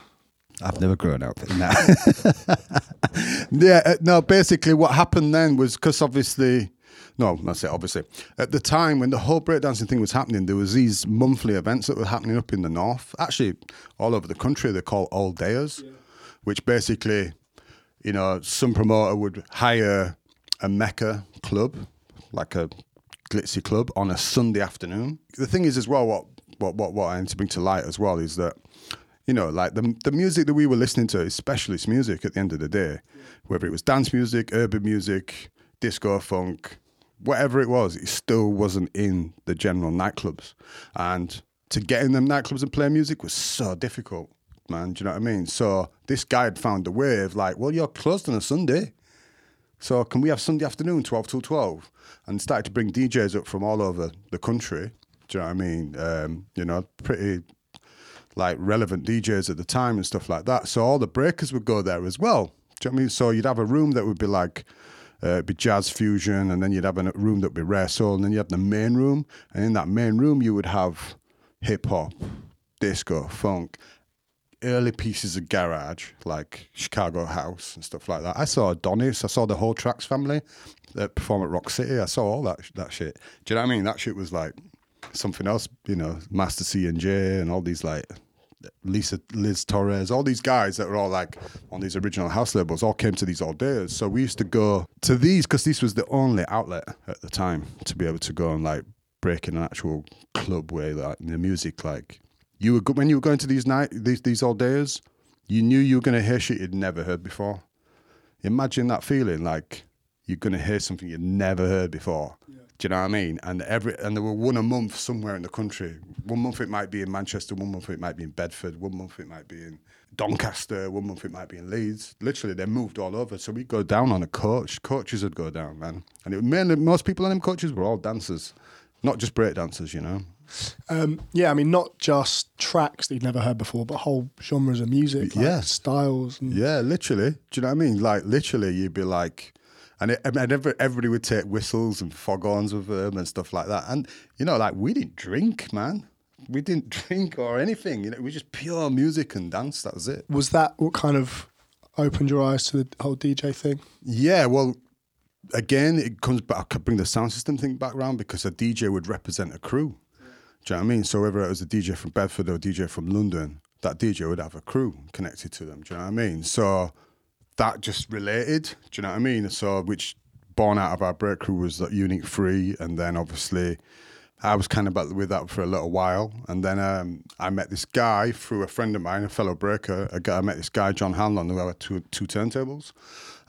I've never grown up. No. yeah, uh, no. Basically, what happened then was because obviously, no, that's it. Obviously, at the time when the whole breakdancing thing was happening, there was these monthly events that were happening up in the north, actually all over the country. They're called all dayers, which basically, you know, some promoter would hire a mecca club, like a glitzy club, on a Sunday afternoon. The thing is, as well, what what what what I need to bring to light as well is that you know, like the the music that we were listening to is specialist music at the end of the day, whether it was dance music, urban music, disco, funk, whatever it was, it still wasn't in the general nightclubs. And to get in them nightclubs and play music was so difficult, man. Do you know what I mean? So this guy had found a way of like, well, you're closed on a Sunday. So can we have Sunday afternoon, 12 till 12? And started to bring DJs up from all over the country. Do you know what I mean? Um, you know, pretty like relevant DJs at the time and stuff like that. So all the breakers would go there as well. Do you know what I mean? So you'd have a room that would be like uh, it'd be jazz fusion, and then you'd have a room that'd be rare soul, and then you have the main room, and in that main room you would have hip hop, disco, funk, early pieces of garage like Chicago house and stuff like that. I saw Adonis, I saw the whole Trax family that perform at Rock City. I saw all that that shit. Do you know what I mean? That shit was like something else, you know, Master C and J and all these like Lisa Liz Torres, all these guys that were all like on these original house labels all came to these all. So we used to go to these because this was the only outlet at the time to be able to go and like break in an actual club where like the music like you were when you were going to these night these these days, you knew you were gonna hear shit you'd never heard before. Imagine that feeling like you're gonna hear something you'd never heard before. Do you know what I mean? And every and there were one a month somewhere in the country. One month it might be in Manchester, one month it might be in Bedford, one month it might be in Doncaster, one month it might be in Leeds. Literally, they moved all over. So we'd go down on a coach. Coaches would go down, man. And it mainly most people on them coaches were all dancers, not just break dancers, you know. Um, yeah, I mean, not just tracks that you've never heard before, but whole genres of music, like Yeah. styles. And, Yeah, literally. Do you know what I mean? Like literally, you'd be like, and, it, and everybody would take whistles and foghorns with them and stuff like that. And you know, like we didn't drink, man. We didn't drink or anything. You know, was just pure music and dance. That was it. Was that what kind of opened your eyes to the whole DJ thing? Yeah. Well, again, it comes back. I could bring the sound system thing back around because a DJ would represent a crew. Do you know what I mean? So whether it was a DJ from Bedford or a DJ from London, that DJ would have a crew connected to them. Do you know what I mean? So that just related. Do you know what I mean? So which born out of our break crew was that Unique 3, and then obviously I was kind of back with that for a little while, and then um, I met this guy through a friend of mine, a fellow breaker. A guy, I met this guy, John Hanlon, who had two, two turntables,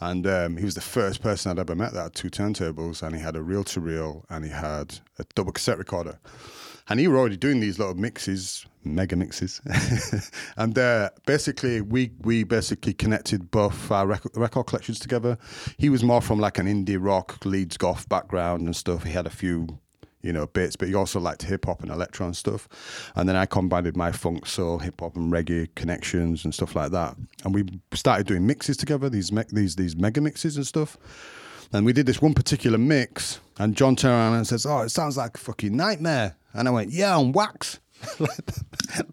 and um, he was the first person I'd ever met that had two turntables, and he had a reel to reel, and he had a double cassette recorder. And he were already doing these little mixes, mega mixes, and uh, basically we we basically connected both our record, record collections together. He was more from like an indie rock, Leeds goth background and stuff. He had a few you know, bits, but he also liked hip hop and electro and stuff. And then I combined my funk, soul, hip hop, and reggae connections and stuff like that. And we started doing mixes together, these me- these these mega mixes and stuff. And we did this one particular mix, and John turned around and says, "Oh, it sounds like a fucking nightmare." And I went, "Yeah, on wax."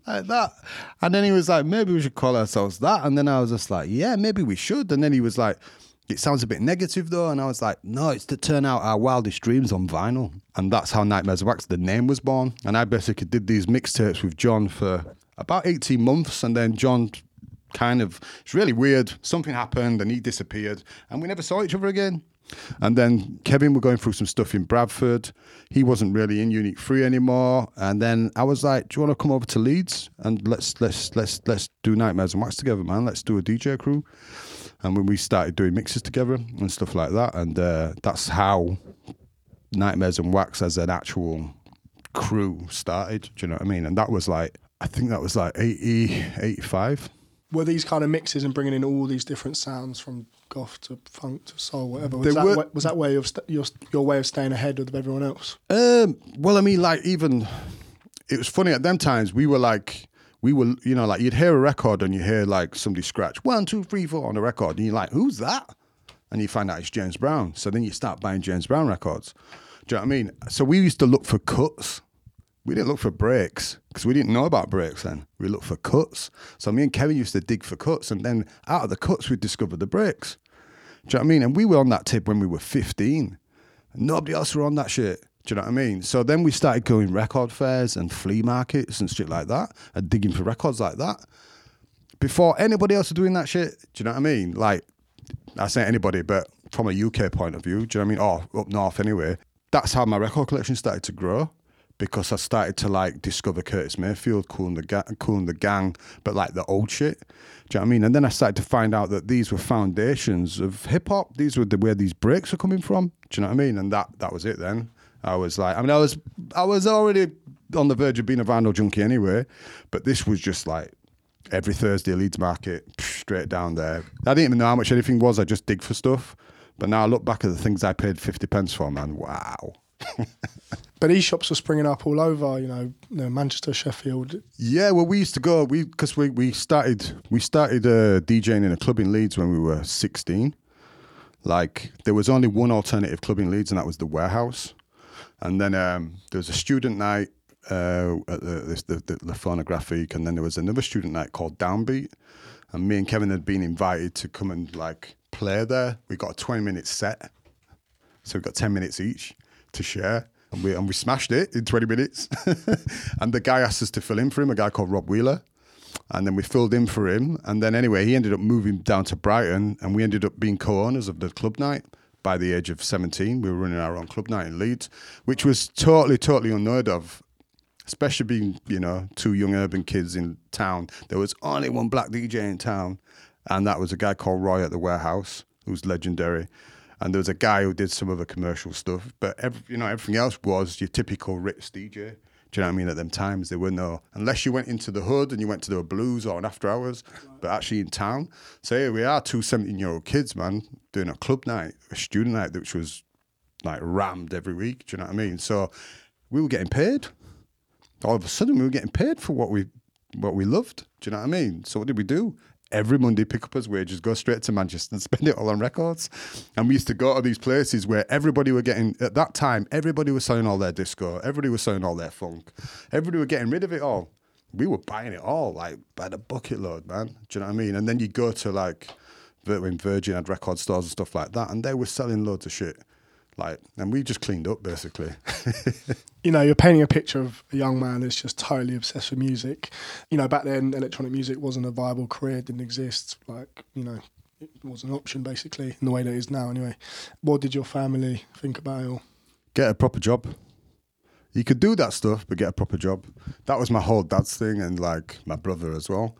like, that. And then he was like, maybe we should call ourselves that. And then I was just like, yeah, maybe we should. And then he was like, it sounds a bit negative though. And I was like, no, it's to turn out our wildest dreams on vinyl. And that's how Nightmares on Wax, the name was born. And I basically did these mixtapes with John for about 18 months. And then John kind of, it's really weird. Something happened and he disappeared. And we never saw each other again. And then Kevin were going through some stuff in Bradford. He wasn't really in Unique 3 anymore. And then I was like, "Do you want to come over to Leeds and let's let's let's let's do Nightmares on Wax together, man? Let's do a DJ crew." And when we started doing mixes together and stuff like that, and uh, that's how Nightmares on Wax as an actual crew started. Do you know what I mean? And that was like, I think that was like 80, 85. Were these kind of mixes and bringing in all these different sounds from goth to funk to soul, whatever. Was that, were- wa- was that way of st- your your way of staying ahead of everyone else? Um, well, I mean, like even it was funny at them times. We were like, we were, you know, like you'd hear a record and you hear like somebody scratch one, two, three, four on the record, and you're like, who's that? And you find out it's James Brown. So then you start buying James Brown records. Do you know what I mean? So we used to look for cuts. We didn't look for breaks because we didn't know about breaks then. We looked for cuts. So me and Kevin used to dig for cuts, and then out of the cuts we discovered the breaks. Do you know what I mean? And we were on that tip when we were 15. Nobody else were on that shit. Do you know what I mean? So then we started going record fairs and flea markets and shit like that and digging for records like that. Before anybody else was doing that shit, do you know what I mean? Like, I say anybody, but from a UK point of view, do you know what I mean? Or up north anyway. That's how my record collection started to grow because I started to like discover Curtis Mayfield, Cool and the, Ga- cool and the Gang, but like the old shit. Do you know what I mean? And then I started to find out that these were foundations of hip hop. These were the where these breaks were coming from. Do you know what I mean? And that that was it. Then I was like, I mean, I was I was already on the verge of being a vinyl junkie anyway, but this was just like every Thursday Leeds Market, straight down there. I didn't even know how much anything was. I just dig for stuff. But now I look back at the things I paid fifty pence for, man. Wow. But these shops were springing up all over. You know, you know Manchester, Sheffield. Yeah, well, we used to go. We because we we started we started uh, DJing in a club in Leeds when we were sixteen. Like there was only one alternative club in Leeds, and that was the Warehouse. And then um, there was a student night uh, at the, the, the, the Phonographique, and then there was another student night called Downbeat. And me and Kevin had been invited to come and like play there. We got a twenty minute set, so we got ten minutes each to share. And we, and we smashed it in 20 minutes. and the guy asked us to fill in for him, a guy called Rob Wheeler. And then we filled in for him. And then anyway, he ended up moving down to Brighton and we ended up being co-owners of the club night by the age of 17. We were running our own club night in Leeds, which was totally, totally unheard of. Especially being, you know, two young urban kids in town. There was only one black DJ in town, and that was a guy called Roy at the warehouse, who's legendary. And there was a guy who did some other commercial stuff, but every, you know everything else was your typical Ritz DJ. Do you know what I mean? At them times, there were no unless you went into the hood and you went to the blues or an after hours, but actually in town. So here we are, two 17 year old kids, man, doing a club night, a student night, which was like rammed every week. Do you know what I mean? So we were getting paid. All of a sudden, we were getting paid for what we what we loved. Do you know what I mean? So what did we do? Every Monday, pick up his wages, go straight to Manchester and spend it all on records. And we used to go to these places where everybody were getting at that time. Everybody was selling all their disco. Everybody was selling all their funk. Everybody were getting rid of it all. We were buying it all like by the bucket load, man. Do you know what I mean? And then you go to like when Virgin had record stores and stuff like that, and they were selling loads of shit. Like, and we just cleaned up basically. you know, you're painting a picture of a young man that's just totally obsessed with music. You know, back then, electronic music wasn't a viable career, it didn't exist. Like, you know, it was an option basically in the way that it is now. Anyway, what did your family think about it? All? get a proper job. You could do that stuff, but get a proper job. That was my whole dad's thing, and like my brother as well.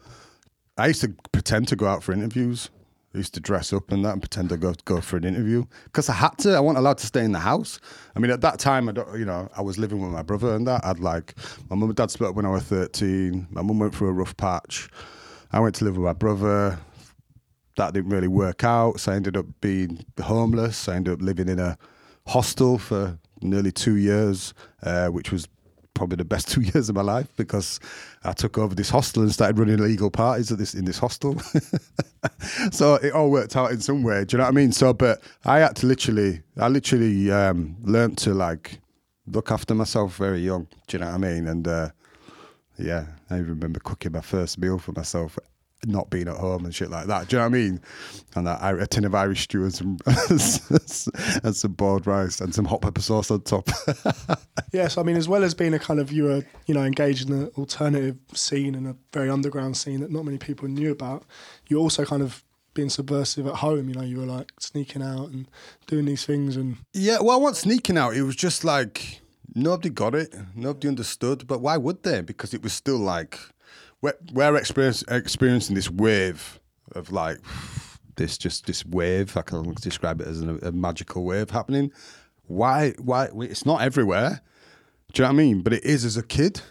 I used to pretend to go out for interviews. I used to dress up and that and pretend to go go for an interview because I had to. I wasn't allowed to stay in the house. I mean, at that time, I don't, you know, I was living with my brother and that. I'd like my mum and dad split up when I was thirteen. My mum went through a rough patch. I went to live with my brother. That didn't really work out, so I ended up being homeless. I ended up living in a hostel for nearly two years, uh, which was probably the best two years of my life because I took over this hostel and started running illegal parties at this in this hostel. so it all worked out in some way. Do you know what I mean? So, but I had to literally, I literally um, learned to like look after myself very young. Do you know what I mean? And uh, yeah, I remember cooking my first meal for myself, not being at home and shit like that. Do you know what I mean? And that, a tin of Irish stew and some and some boiled rice and some hot pepper sauce on top. Yes, I mean, as well as being a kind of you were, you know, engaged in the alternative scene and a very underground scene that not many people knew about. You also kind of being subversive at home. You know, you were like sneaking out and doing these things, and Yeah, well, I wasn't sneaking out. It was just like nobody got it, nobody understood. But why would they? Because it was still like we're, we're experiencing this wave of like this just this wave. I can describe it as a, a magical wave happening. Why? Why? It's not everywhere. Do you know what I mean? But it is as a kid.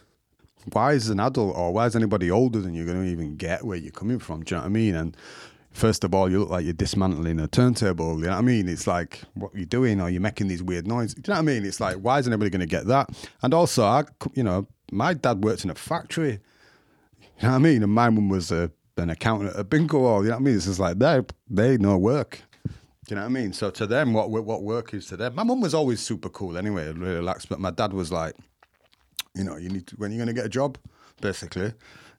Why is an adult or why is anybody older than you going to even get where you're coming from? Do you know what I mean? And First of all, you look like you're dismantling a turntable. You know what I mean? It's like, what are you doing? Are you making these weird noises? Do you know what I mean? It's like, why isn't anybody going to get that? And also, I, you know, my dad worked in a factory. You know what I mean? And my mum was a, an accountant at a bingo hall. You know what I mean? It's just like they they know work. You know what I mean? So to them, what what work is to them. My mum was always super cool anyway, really relaxed. But my dad was like, you know, you need to, when are you going to get a job, basically.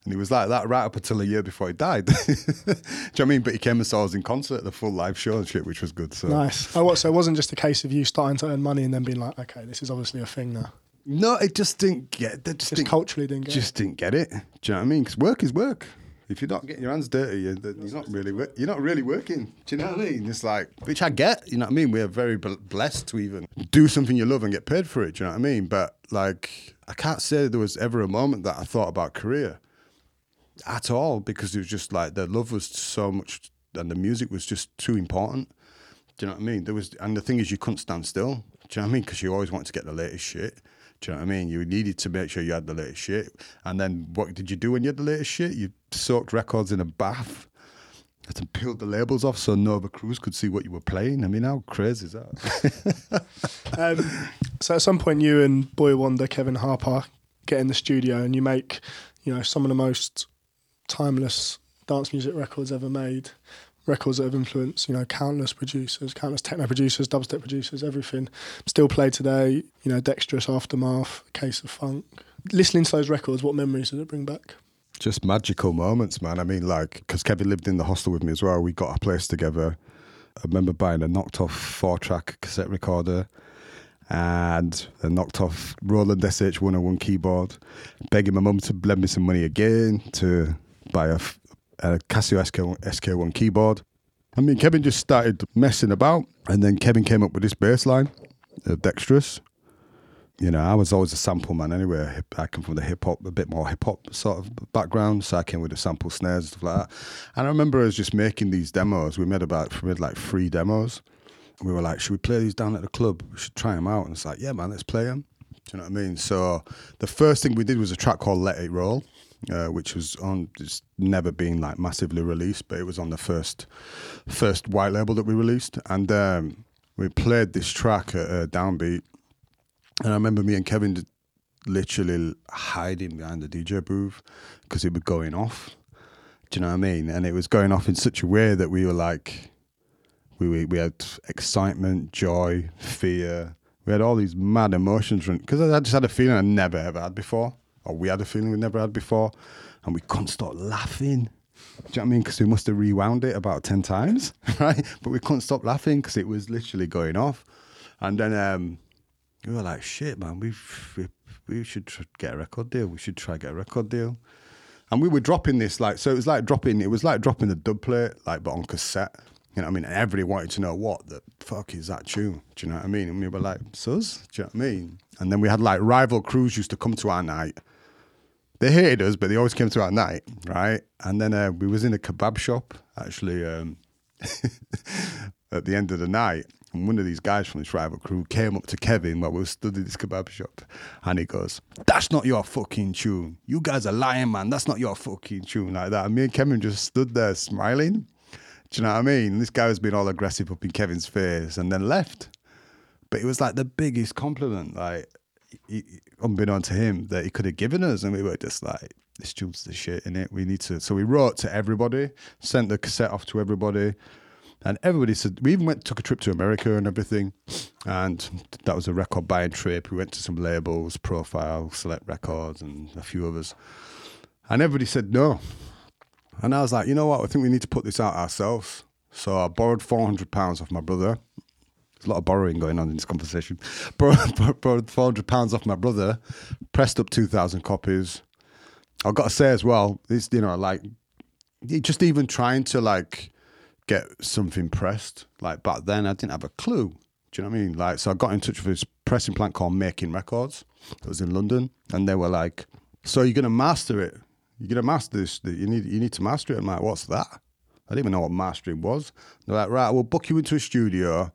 And he was like that right up until a year before he died. Do you know what I mean? But he came and saw us in concert, the full live show and shit, which was good. So Nice. Oh, what? So it wasn't just a case of you starting to earn money and then being like, okay, this is obviously a thing now. No, it just didn't get. They just, Just didn't, culturally didn't get. just didn't get it. Do you know what I mean? Because work is work. If you're not getting your hands dirty, you're, you're not really wor- you're not really working. Do you know what I mean? It's like which I get. You know what I mean? We're very blessed to even do something you love and get paid for it. Do you know what I mean? But like, I can't say there was ever a moment that I thought about career at all because it was just like the love was so much and the music was just too important. Do you know what I mean? There was, and the thing is, you couldn't stand still. Do you know what I mean? Because you always wanted to get the latest shit. Do you know what I mean? You needed to make sure you had the latest shit. And then what did you do when you had the latest shit? You soaked records in a bath. Had to peel the labels off so Nova Cruz could see what you were playing. I mean, how crazy is that? Um, so at some point, you and Boy Wonder, Kevin Harper, get in the studio and you make, you know, some of the most timeless dance music records ever made. Records that have influenced, you know, countless producers, countless techno producers, dubstep producers, everything. Still played today. You know, Dextrous Aftermath, Case of Funk. Listening to those records, what memories did it bring back? just magical moments, man. I mean, like, because Kevin lived in the hostel with me as well. We got a place together. I remember buying a knocked off four track cassette recorder and a knocked off Roland SH101 keyboard, begging my mum to lend me some money again to buy a, a Casio SK1, SK1 keyboard. I mean, Kevin just started messing about, and then Kevin came up with this bass line, uh, Dextrous you know, I was always a sample man anyway. I come from the hip hop, a bit more hip hop sort of background, so I came with the sample snares and stuff like that. And I remember us just making these demos. We made about we made like three demos. We were like, should we play these down at the club? We should try them out. And it's like, yeah, man, let's play them. Do you know what I mean? So the first thing we did was a track called Let It Roll. Uh, which was on it's never been like massively released, but it was on the first first white label that we released, and um, we played this track at uh, Downbeat, and I remember me and Kevin literally hiding behind the DJ booth because it was going off. Do you know what I mean? And it was going off in such a way that we were like, we we, we had excitement, joy, fear. We had all these mad emotions because I just had a feeling I never ever had before, or we had a feeling we never had before, and we couldn't stop laughing. Do you know what I mean? Because we must have rewound it about 10 times, right? But we couldn't stop laughing because it was literally going off. And then um, we were like, shit, man, we we, should tr- get a record deal. We should try get a record deal. And we were dropping this like, so it was like dropping, it was like dropping the dub plate, like, but on cassette. You know what I mean? Everybody wanted to know what the fuck is that tune? Do you know what I mean? And we were like, sus? Do you know what I mean? And then we had like rival crews used to come to our night. They hated us, but they always came to our night, right? And then uh, we was in a kebab shop actually um, at the end of the night, and one of these guys from this rival crew came up to Kevin while we were stood in this kebab shop, and he goes, "That's not your fucking tune. You guys are lying, man. That's not your fucking tune." Like that. And me and Kevin just stood there smiling. Do you know what I mean? This guy was being all aggressive up in Kevin's face, and then left. But it was like the biggest compliment, like he, unbeknown to him, that he could have given us, and we were just like, "This tune's the shit in it. We need to." So we wrote to everybody, sent the cassette off to everybody, and everybody said we even went took a trip to America and everything, and that was a record buying trip. We went to some labels, Profile, Select Records, and a few others, and everybody said no. And I was like, you know what? I think we need to put this out ourselves. So I borrowed four hundred pounds off my brother. There's a lot of borrowing going on in this conversation. Borrowed, borrowed four hundred pounds off my brother, pressed up two thousand copies. I've got to say as well, this you know, like just even trying to like get something pressed. Like back then, I didn't have a clue. Do you know what I mean? Like, so I got in touch with this pressing plant called Mayking Records. That was in London, and they were like, "So you're gonna master it? You're gonna master this? You need you need to master it." I'm like, "What's that?" I didn't even know what mastering was. They're like, "Right, we'll book you into a studio,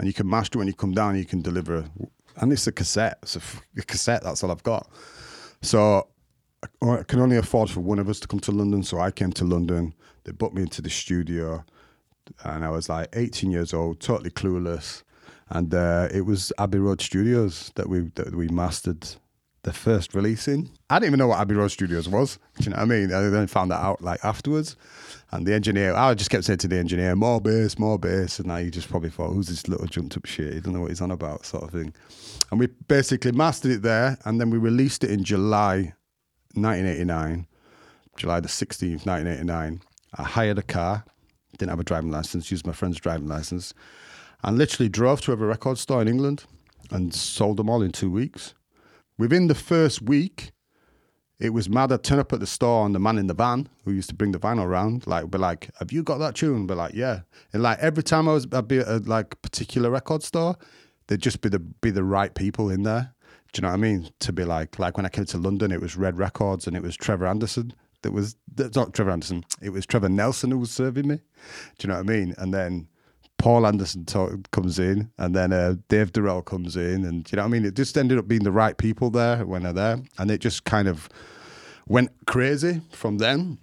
and you can master when you come down. You can deliver." And it's a cassette. It's a cassette. That's all I've got. So I can only afford for one of us to come to London, so I came to London. They booked me into the studio, and I was like 18 years old, totally clueless. And uh, it was Abbey Road Studios that we that we mastered the first release in. I didn't even know what Abbey Road Studios was. Do you know what I mean? I then found that out like afterwards. And the engineer, I just kept saying to the engineer, more bass, more bass. And now he just probably thought, who's this little jumped up shit? He doesn't know what he's on about, sort of thing. And we basically mastered it there. And then we released it in July 1989, July the 16th, 1989. I hired a car, didn't have a driving license, used my friend's driving license, and literally drove to every record store in England and sold them all in two weeks. Within the first week, it was mad. I'd turn up at the store and the man in the van who used to bring the vinyl around, like, be like, "Have you got that tune?" Be like, "Yeah." And like every time I was, I'd be at a like particular record store, they'd just be the be the right people in there. Do you know what I mean? To be like, like when I came to London, it was Red Records and it was Trevor Anderson. That was that's not Trevor Anderson. It was Trevor Nelson who was serving me. Do you know what I mean? And then Paul Anderson talk, comes in, and then uh, Dave Dorrell comes in, and you know I mean. It just ended up being the right people there when they're there, and it just kind of went crazy from then.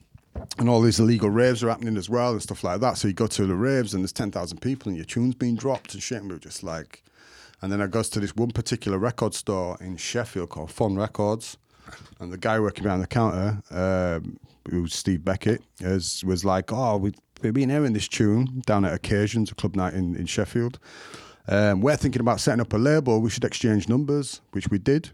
And all these illegal raves are happening as well and stuff like that. So you go to the raves and there's ten thousand people and your tune's being dropped and shit. And we were just like, and then I goes to this one particular record store in Sheffield called FON Records, and the guy working behind the counter, um, who's Steve Beckett, is, was like, "Oh, we, we've been hearing this tune down at Occasions, a club night in, in Sheffield. Um, we're thinking about setting up a label. We should exchange numbers, which we did.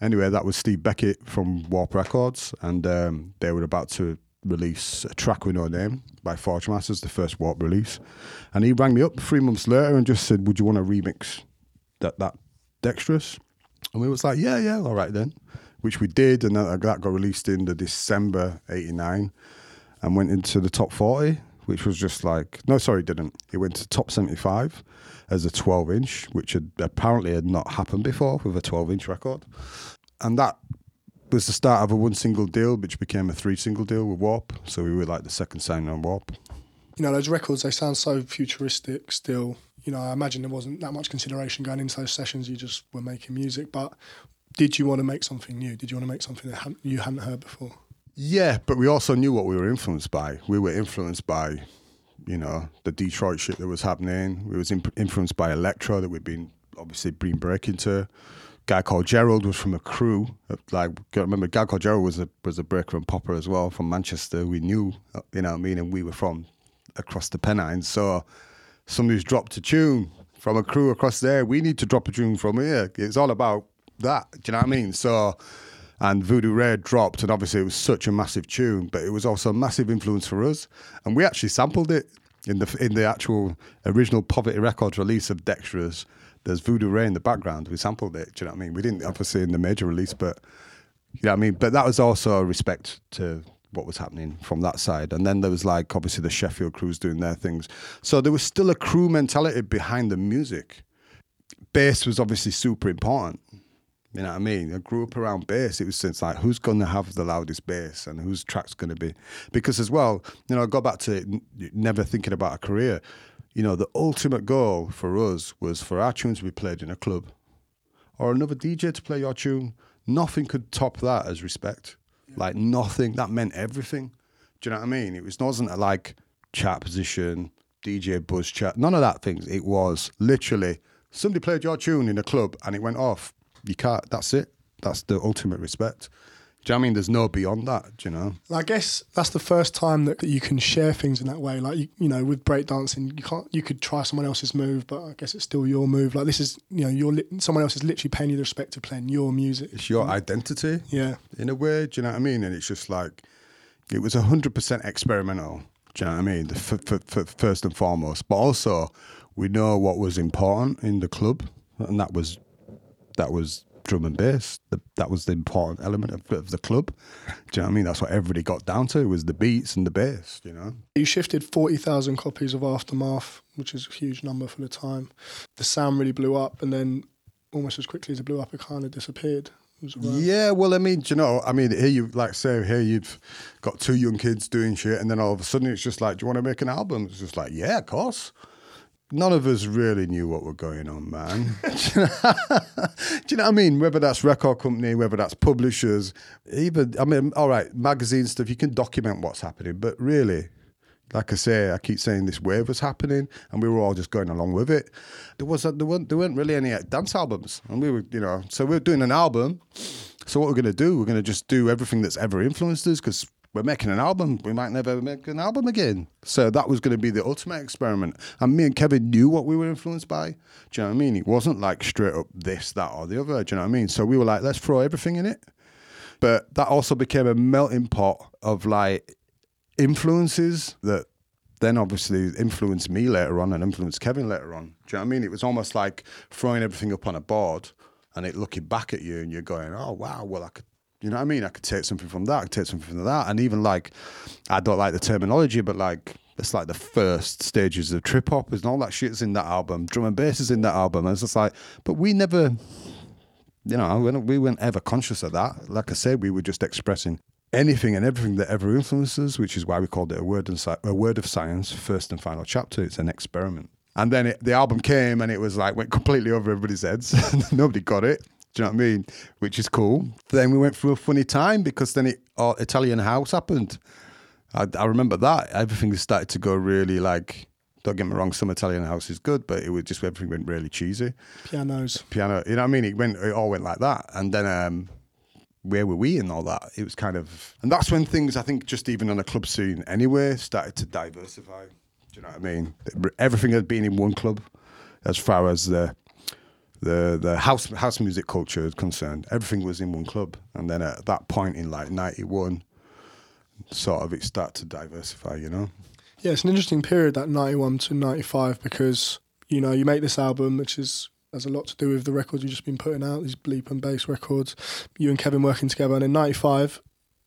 Anyway, that was Steve Beckett from Warp Records, and um, they were about to release a track with no name by Forgemasters, the first Warp release. And he rang me up three months later and just said, "Would you want to remix that that Dextrous?" And we was like, "Yeah, yeah, all right then," which we did, and that, that got released in the December '89 and went into the top 40, which was just like, no, sorry, didn't. It went to top 75 as a 12 inch, which had apparently had not happened before with a 12 inch record. And that was the start of a one single deal, which became a three single deal with Warp. So we were like the second signing on Warp. You know, those records, they sound so futuristic still. You know, I imagine there wasn't that much consideration going into those sessions. You just were making music. But did you want to make something new? Did you want to make something that you hadn't heard before? Yeah, but we also knew what we were influenced by. We were influenced by, you know, the Detroit shit that was happening. We was influenced by electro that we'd been obviously been breaking to. Guy called Gerald was from a crew. Uh, like, remember, guy called Gerald was a was a breaker and popper as well from Manchester. We knew, uh, you know, what I mean, and we were from across the Pennines. So somebody's dropped a tune from a crew across there. We need to drop a tune from here. It's all about that. Do you know what I mean? So and Voodoo Ray dropped, and obviously it was such a massive tune, but it was also a massive influence for us, and we actually sampled it in the in the actual original Poverty Records release of Dextrous. There's Voodoo Ray in the background. We sampled it. Do you know what I mean? We didn't obviously in the major release, but you know what I mean. But that was also a respect to what was happening from that side. And then there was like obviously the Sheffield crews doing their things. So there was still a crew mentality behind the music. Bass was obviously super important. You know what I mean? I grew up around bass. It was since like, who's going to have the loudest bass and whose track's going to be? Because as well, you know, I go back to n- never thinking about a career. You know, the ultimate goal for us was for our tunes to be played in a club or another DJ to play your tune. Nothing could top that as respect. Like nothing. That meant everything. Do you know what I mean? It was wasn't a like chat position, DJ buzz chat. None of that things. It was literally somebody played your tune in a club and it went off. You can't. That's it. That's the ultimate respect. Do you know what I mean? There's no beyond that. Do you know? I guess that's the first time that you can share things in that way. Like you, you know, with breakdancing, you can't. You could try someone else's move, but I guess it's still your move. Like this is, you know, you're li- someone else is literally paying you the respect of playing your music. It's your identity. Yeah, in a way. Do you know what I mean? And it's just like it was hundred percent experimental. Do you know what I mean? First and foremost, but also we know what was important in the club, and that was that was drum and bass. The, that was the important element of, of the club. Do you know what I mean? That's what everybody got down to was the beats and the bass. You know? you shifted forty thousand copies of Aftermath, which is a huge number for the time. The sound really blew up, and then almost as quickly as it blew up, it kind of disappeared. Yeah, well, I mean, do you know, I mean, here you like say here you've got two young kids doing shit, and then all of a sudden it's just like, do you want to make an album? It's just like, yeah, of course. None of us really knew what were going on, man. Do you know what I mean? Whether that's record company, whether that's publishers, even I mean, all right, magazine stuff. You can document what's happening, but really, like I say, I keep saying this wave was happening, and we were all just going along with it. There was there weren't there weren't really any uh, dance albums, and we were you know so we are doing an album. So what we're going to do? We're going to just do everything that's ever influenced us because we're making an album. We might never make an album again. So that was going to be the ultimate experiment. And me and Kevin knew what we were influenced by. Do you know what I mean? It wasn't like straight up this, that, or the other. Do you know what I mean? So we were like, let's throw everything in it. But that also became a melting pot of like influences that then obviously influenced me later on and influenced Kevin later on. Do you know what I mean? It was almost like throwing everything up on a board and it looking back at you and you're going, oh, wow, well, I could you know what I mean? I could take something from that, I could take something from that. And even like, I don't like the terminology, but like, it's like the first stages of trip hop and all that shit's in that album. Drum and bass is in that album. And it's just like, but we never, you know, we weren't ever conscious of that. Like I said, we were just expressing anything and everything that ever influences, which is why we called it a word, and si- a word of science, first and final chapter. It's an experiment. And then it, the album came and it was like, went completely over everybody's heads. Nobody got it. Do you know what I mean? Which is cool. Then we went through a funny time because then it oh, Italian house happened. I, I remember that everything started to go really like. Don't get me wrong, some Italian house is good, but it was just everything went really cheesy. Pianos, piano. You know what I mean? It went, it all went like that, and then um, where were we and all that? It was kind of, and that's when things I think just even on a club scene anyway started to diversify. Do you know what I mean? Everything had been in one club, as far as the the the house house music culture is concerned, everything was in one club. And then at that point in like '91, sort of it started to diversify. You know. Yeah, it's an interesting period that '91 to '95 because you know you make this album, which is has a lot to do with the records you've just been putting out, these bleep and bass records. You and Kevin working together, and in '95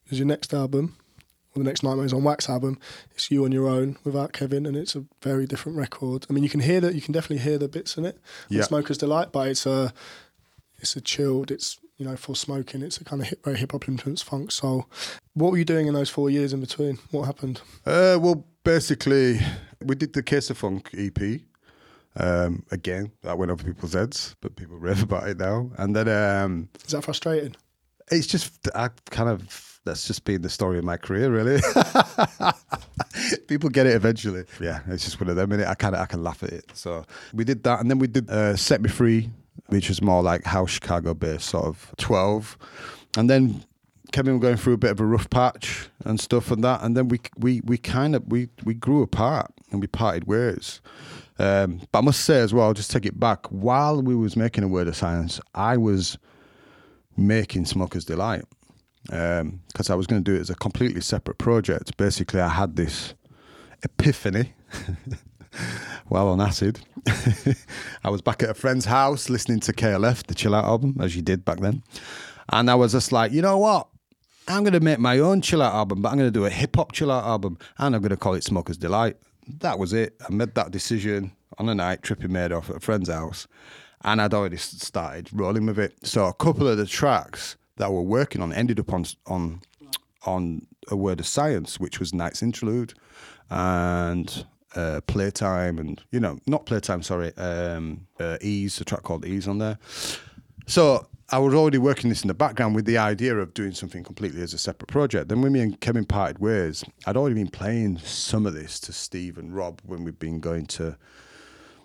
is your next album, the next Nightmares on Wax album, it's you on your own without Kevin, and it's a very different record. I mean, you can hear that, you can definitely hear the bits in it. Yeah. Smoker's Delight, but it's a, it's a chilled. It's you know for smoking. It's a kind of hip, very hip hop influence, funk soul. What were you doing in those four years in between? What happened? Uh, well, basically, we did the Case of Funk EP. Um, again, that went over people's heads, but people rave about it now. And then, um, is that frustrating? It's just I kind of that's just been the story of my career, really. People get it eventually. Yeah, it's just one of them. And I kind of I can laugh at it. So we did that, and then we did uh, Set Me Free, which was more like house Chicago based, sort of twelve, and then Kevin were going through a bit of a rough patch and stuff and that, and then we we we kind of we we grew apart and we parted ways. Um, but I must say as well, just take it back. While we was making a word of science, I was making Smokers Delight because um, I was going to do it as a completely separate project. Basically, I had this epiphany while on acid. I was back at a friend's house listening to KLF, the Chill Out album, as you did back then. And I was just like, you know what? I'm going to make my own chill out album, but I'm going to do a hip hop chill out album and I'm going to call it Smoker's Delight. That was it. I made that decision on a night, tripping made off at a friend's house, and I'd already started rolling with it. So a couple of the tracks that we're working on ended up on on on a word of science, which was Night's Interlude and uh, Playtime, and you know, not Playtime, sorry, um, uh, Ease, a track called Ease on there. So I was already working this in the background with the idea of doing something completely as a separate project. Then when me and Kevin parted ways, I'd already been playing some of this to Steve and Rob when we'd been going to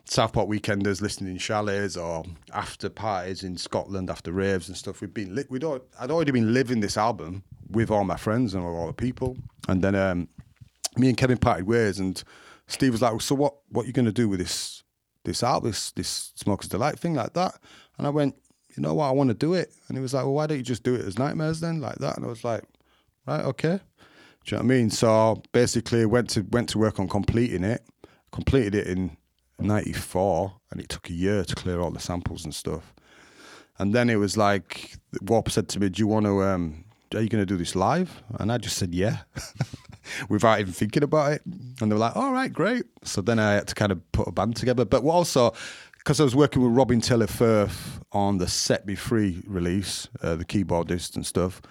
Southport weekenders listening in chalets or after parties in Scotland after raves and stuff. We'd been li- we'd I'd already been living this album with all my friends and all the people, and then um, me and Kevin parted ways, and Steve was like, "So what? What are you going to do with this this album, this this Smokers Delight thing like that?" And I went, "You know what? I want to do it." And he was like, "Well, why don't you just do it as Nightmares then, like that?" And I was like, "Right, okay." Do you know what I mean? So basically, went to went to work on completing it, completed it in 94 and it took a year to clear all the samples and stuff. And then it was like, Warp said to me, Do you want to, um, are you going to do this live? And I just said, Yeah, without even thinking about it. And they were like, All right, great. So then I had to kind of put a band together. But also, because I was working with Robin Taylor Firth on the Set Me Free release, uh, the keyboardist and stuff.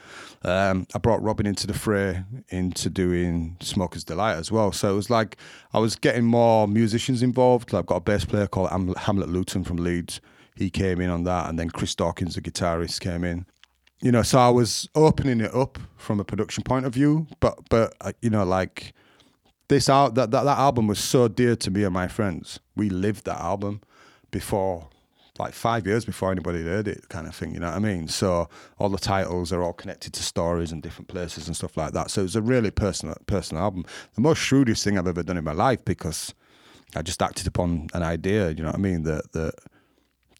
Um, I brought Robin into the fray into doing Smoker's Delight as well. So it was like I was getting more musicians involved. I've got a bass player called Ham- Hamlet Luton from Leeds. He came in on that, and then Chris Dawkins, the guitarist, came in. You know, so I was opening it up from a production point of view, but but uh, you know, like this out that, that that album was so dear to me and my friends. We lived that album before like five years before anybody heard it, kind of thing. You know what I mean? So all the titles are all connected to stories and different places and stuff like that. So it's a really personal, personal album. The most shrewdest thing I've ever done in my life because I just acted upon an idea. You know what I mean? That that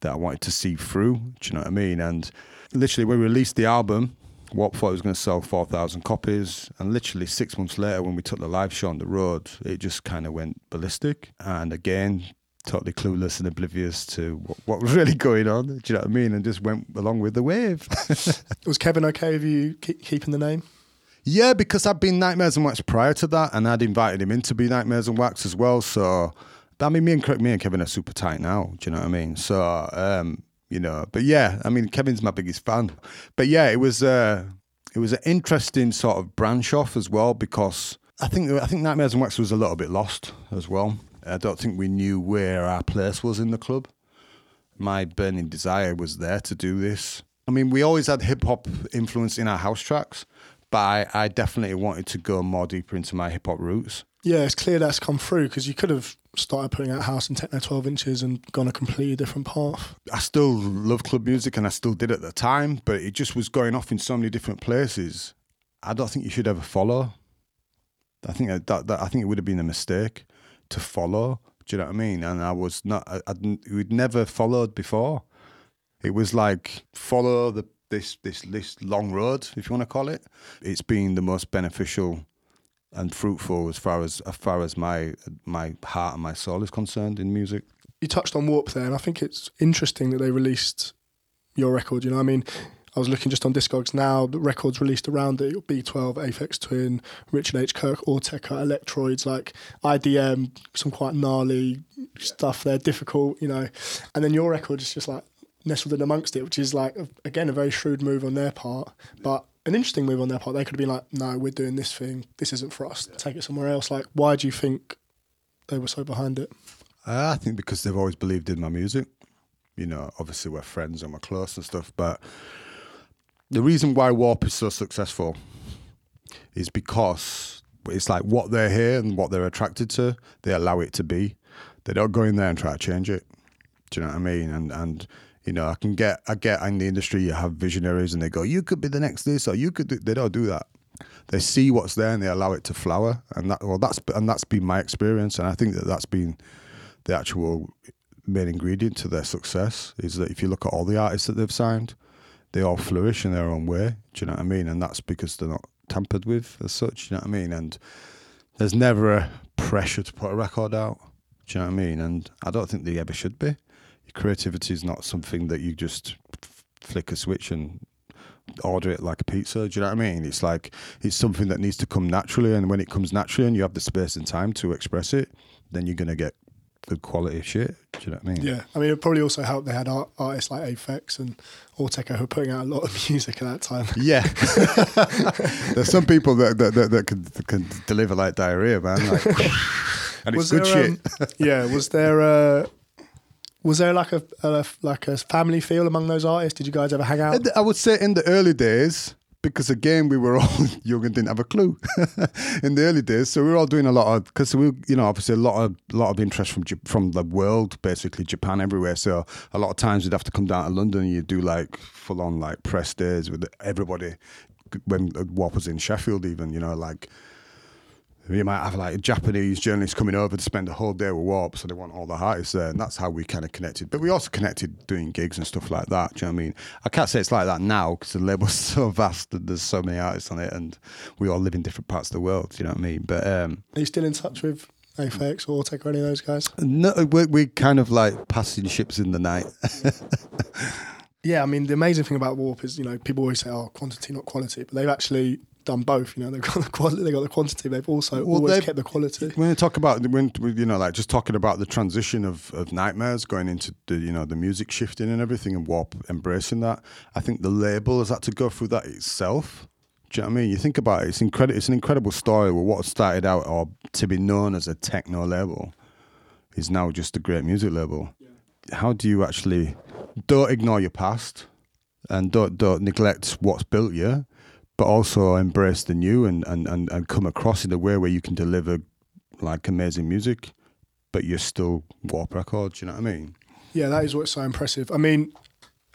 that I wanted to see through. Do you know what I mean? And literally, we released the album. What thought it was going to sell 4,000 copies. And literally six months later, when we took the live show on the road, it just kind of went ballistic. And again, totally clueless and oblivious to what, what, was really going on. Do you know what I mean? And just went along with the wave. was Kevin okay with you keep, keeping the name? Yeah, because I'd been Nightmares and Wax prior to that, and I'd invited him in to be Nightmares and Wax as well. So, I mean, me and me and Kevin are super tight now. Do you know what I mean? So, um, you know, but yeah, I mean, Kevin's my biggest fan. But yeah, it was uh, it was an interesting sort of branch off as well because I think I think Nightmares and Wax was a little bit lost as well. I don't think we knew where our place was in the club. My burning desire was there to do this. I mean, we always had hip hop influence in our house tracks, but I, I definitely wanted to go more deeper into my hip hop roots. Yeah, it's clear that's come through because you could have started putting out house and techno 12 inches and gone a completely different path. I still love club music and I still did at the time, but it just was going off in so many different places. I don't think you should ever follow. I think that, that I think it would have been a mistake to follow. Do you know what I mean? And I was not, I, I'd, we'd never followed before. It was like follow the this this this long road, if you want to call it. It's been the most beneficial and fruitful as far as as far as my my heart and my soul is concerned in music. You touched on Warp there, and I think it's interesting that they released your record. You know, I mean, I was looking just on Discogs now, the records released around it, B12, Aphex Twin, Richard H. Kirk, Autechre, Electroids, like IDM, some quite gnarly stuff there, difficult, you know. And then your record is just like nestled in amongst it, which is like, again, a very shrewd move on their part, but an interesting move on their part. They could have been like, no, we're doing this thing, this isn't for us, take it somewhere else. Like, why do you think they were so behind it? Uh, I think because they've always believed in my music. You know, obviously we're friends and we're close and stuff, but the reason why Warp is so successful is because it's like what they're here and what they're attracted to, they allow it to be. They don't go in there and try to change it. Do you know what I mean? And and you know, I can get I get in the industry you have visionaries and they go, You could be the next this or you could do they don't do that. They see what's there and they allow it to flower. And that well that's and that's been my experience and I think that that's been the actual main ingredient to their success is that if you look at all the artists that they've signed, they all flourish in their own way. Do you know what I mean? And that's because they're not tampered with as such. Do you know what I mean? And there's never a pressure to put a record out. Do you know what I mean? And I don't think there ever should be. Your creativity is not something that you just flick a switch and order it like a pizza. Do you know what I mean? It's like it's something that needs to come naturally, and when it comes naturally, and you have the space and time to express it, then you're gonna get good quality of shit. Do you know what I mean? Yeah, I mean, it probably also helped they had art, artists like Aphex and Autechre who were putting out a lot of music at that time. Yeah, there's some people that that, that, that can, can deliver like diarrhea, man. Like, and was it's good there, shit. Um, yeah, was there a was there like a, a like a family feel among those artists? Did you guys ever hang out? I would say in the early days, because again we were all young and didn't have a clue in the early days. So we were all doing a lot of because we you know obviously a lot of lot of interest from from the world basically Japan everywhere. So a lot of times we'd have to come down to London and you do like full on like press days with everybody when Warp was in Sheffield even you know like you might have like a Japanese journalist coming over to spend a whole day with Warp, so they want all the artists there, and that's how we kind of connected. But we also connected doing gigs and stuff like that. Do you know what I mean? I can't say it's like that now because the label's so vast and there's so many artists on it, and we all live in different parts of the world. Do you know what I mean? But um, are you still in touch with Aphex Autechre or any of those guys? No, we're, we're kind of like passing ships in the night. yeah, I mean, the amazing thing about Warp is, you know, people always say, oh, quantity, not quality, but they've actually done both. You know, they've got the quality, they've got the quantity. They've also Well, always they've- kept the quality. When you talk about when you know, like just talking about the transition of, of nightmares going into the you know the music shifting and everything and Warp embracing that, I think the label has had to go through that itself. Do you know what I mean? You think about it; it's incredible. It's an incredible story. Where what started out or to be known as a techno label is now just a great music label. How do you actually don't ignore your past and don't don't neglect what's built you, but also embrace the new and, and, and, and come across in a way where you can deliver like amazing music, but you're still Warp Records. You know what I mean? Yeah, that is what's so impressive. I mean,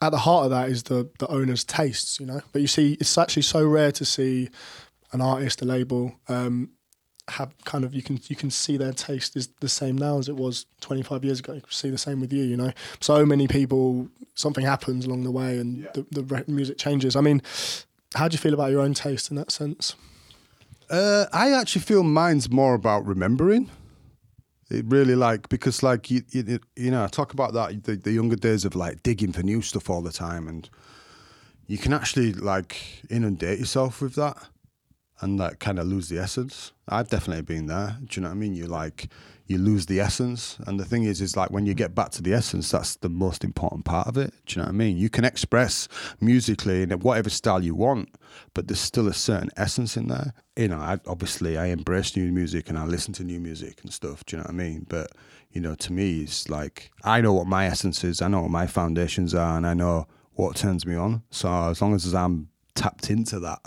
at the heart of that is the the owner's tastes, you know. But you see, it's actually so rare to see an artist, a label, um, have kind of you can you can see their taste is the same now as it was 25 years ago. You can see the same with you, you know. So many people, something happens along the way, and the, the music changes. I mean, how do you feel about your own taste in that sense? Uh, I actually feel mine's more about remembering. It really like because like you you, you know I talk about that the, the younger days of like digging for new stuff all the time and you can actually like inundate yourself with that and like kind of lose the essence. I've definitely been there. Do you know what I mean? You like you lose the essence, and the thing is, is like when you get back to the essence, that's the most important part of it. Do you know what I mean? You can express musically in whatever style you want, but there's still a certain essence in there. You know, I, obviously I embrace new music and I listen to new music and stuff. Do you know what I mean? But you know, to me, it's like I know what my essence is. I know what my foundations are, and I know what turns me on. So as long as I'm tapped into that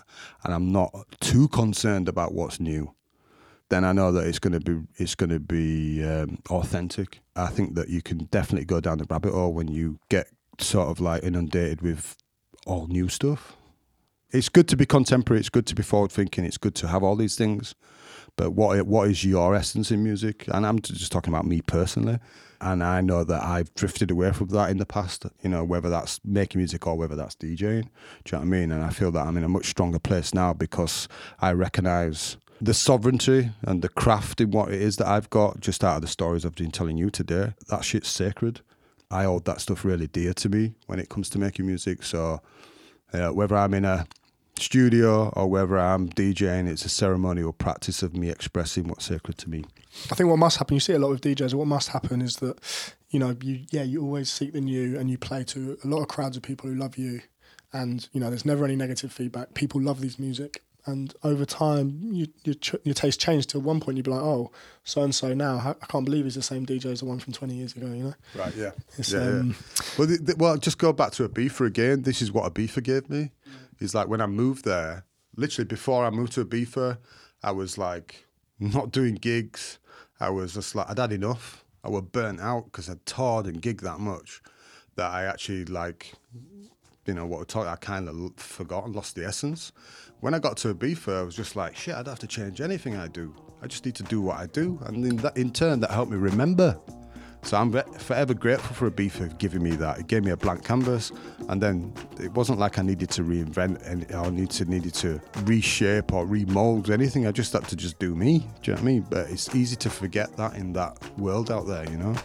and I'm not too concerned about what's new, then I know that it's going to be it's going to be um, authentic. I think that you can definitely go down the rabbit hole when you get sort of like inundated with all new stuff. It's good to be contemporary. It's good to be forward thinking. It's good to have all these things. But what what is your essence in music? And I'm just talking about me personally. And I know that I've drifted away from that in the past. You know, whether that's making music or whether that's DJing. Do you know what I mean? And I feel that I'm in a much stronger place now because I recognise the sovereignty and the craft in what it is that I've got just out of the stories I've been telling you today. That shit's sacred. I hold that stuff really dear to me when it comes to making music. So uh, whether I'm in a studio or whether I'm DJing, it's a ceremonial practice of me expressing what's sacred to me. I think what must happen, you see a lot with DJs, what must happen is that, you know, you yeah, you always seek the new and you play to a lot of crowds of people who love you. And, you know, there's never any negative feedback. People love these music. And over time, you, your, ch- your taste changed to one point you'd be like, oh, so and so now, I can't believe he's the same DJ as the one from 20 years ago, you know? Right, yeah. It's, yeah, um, yeah. Well, the, the, well, just go back to Ibiza again. This is what Ibiza gave me. Is like when I moved there, literally before I moved to Ibiza, I was like not doing gigs. I was just like, I'd had enough. I was burnt out because I'd toured and gigged that much that I actually like, you know, what I talk, I kind of forgot and lost the essence. When I got to Ibiza, I was just like, shit, I don't have to change anything I do. I just need to do what I do. And in, that, in turn, that helped me remember. So I'm ve- forever grateful for Ibiza giving me that. It gave me a blank canvas, and then it wasn't like I needed to reinvent any, or need to needed to reshape or remold anything. I just had to just do me. Do you know what I mean? But it's easy to forget that in that world out there, you know.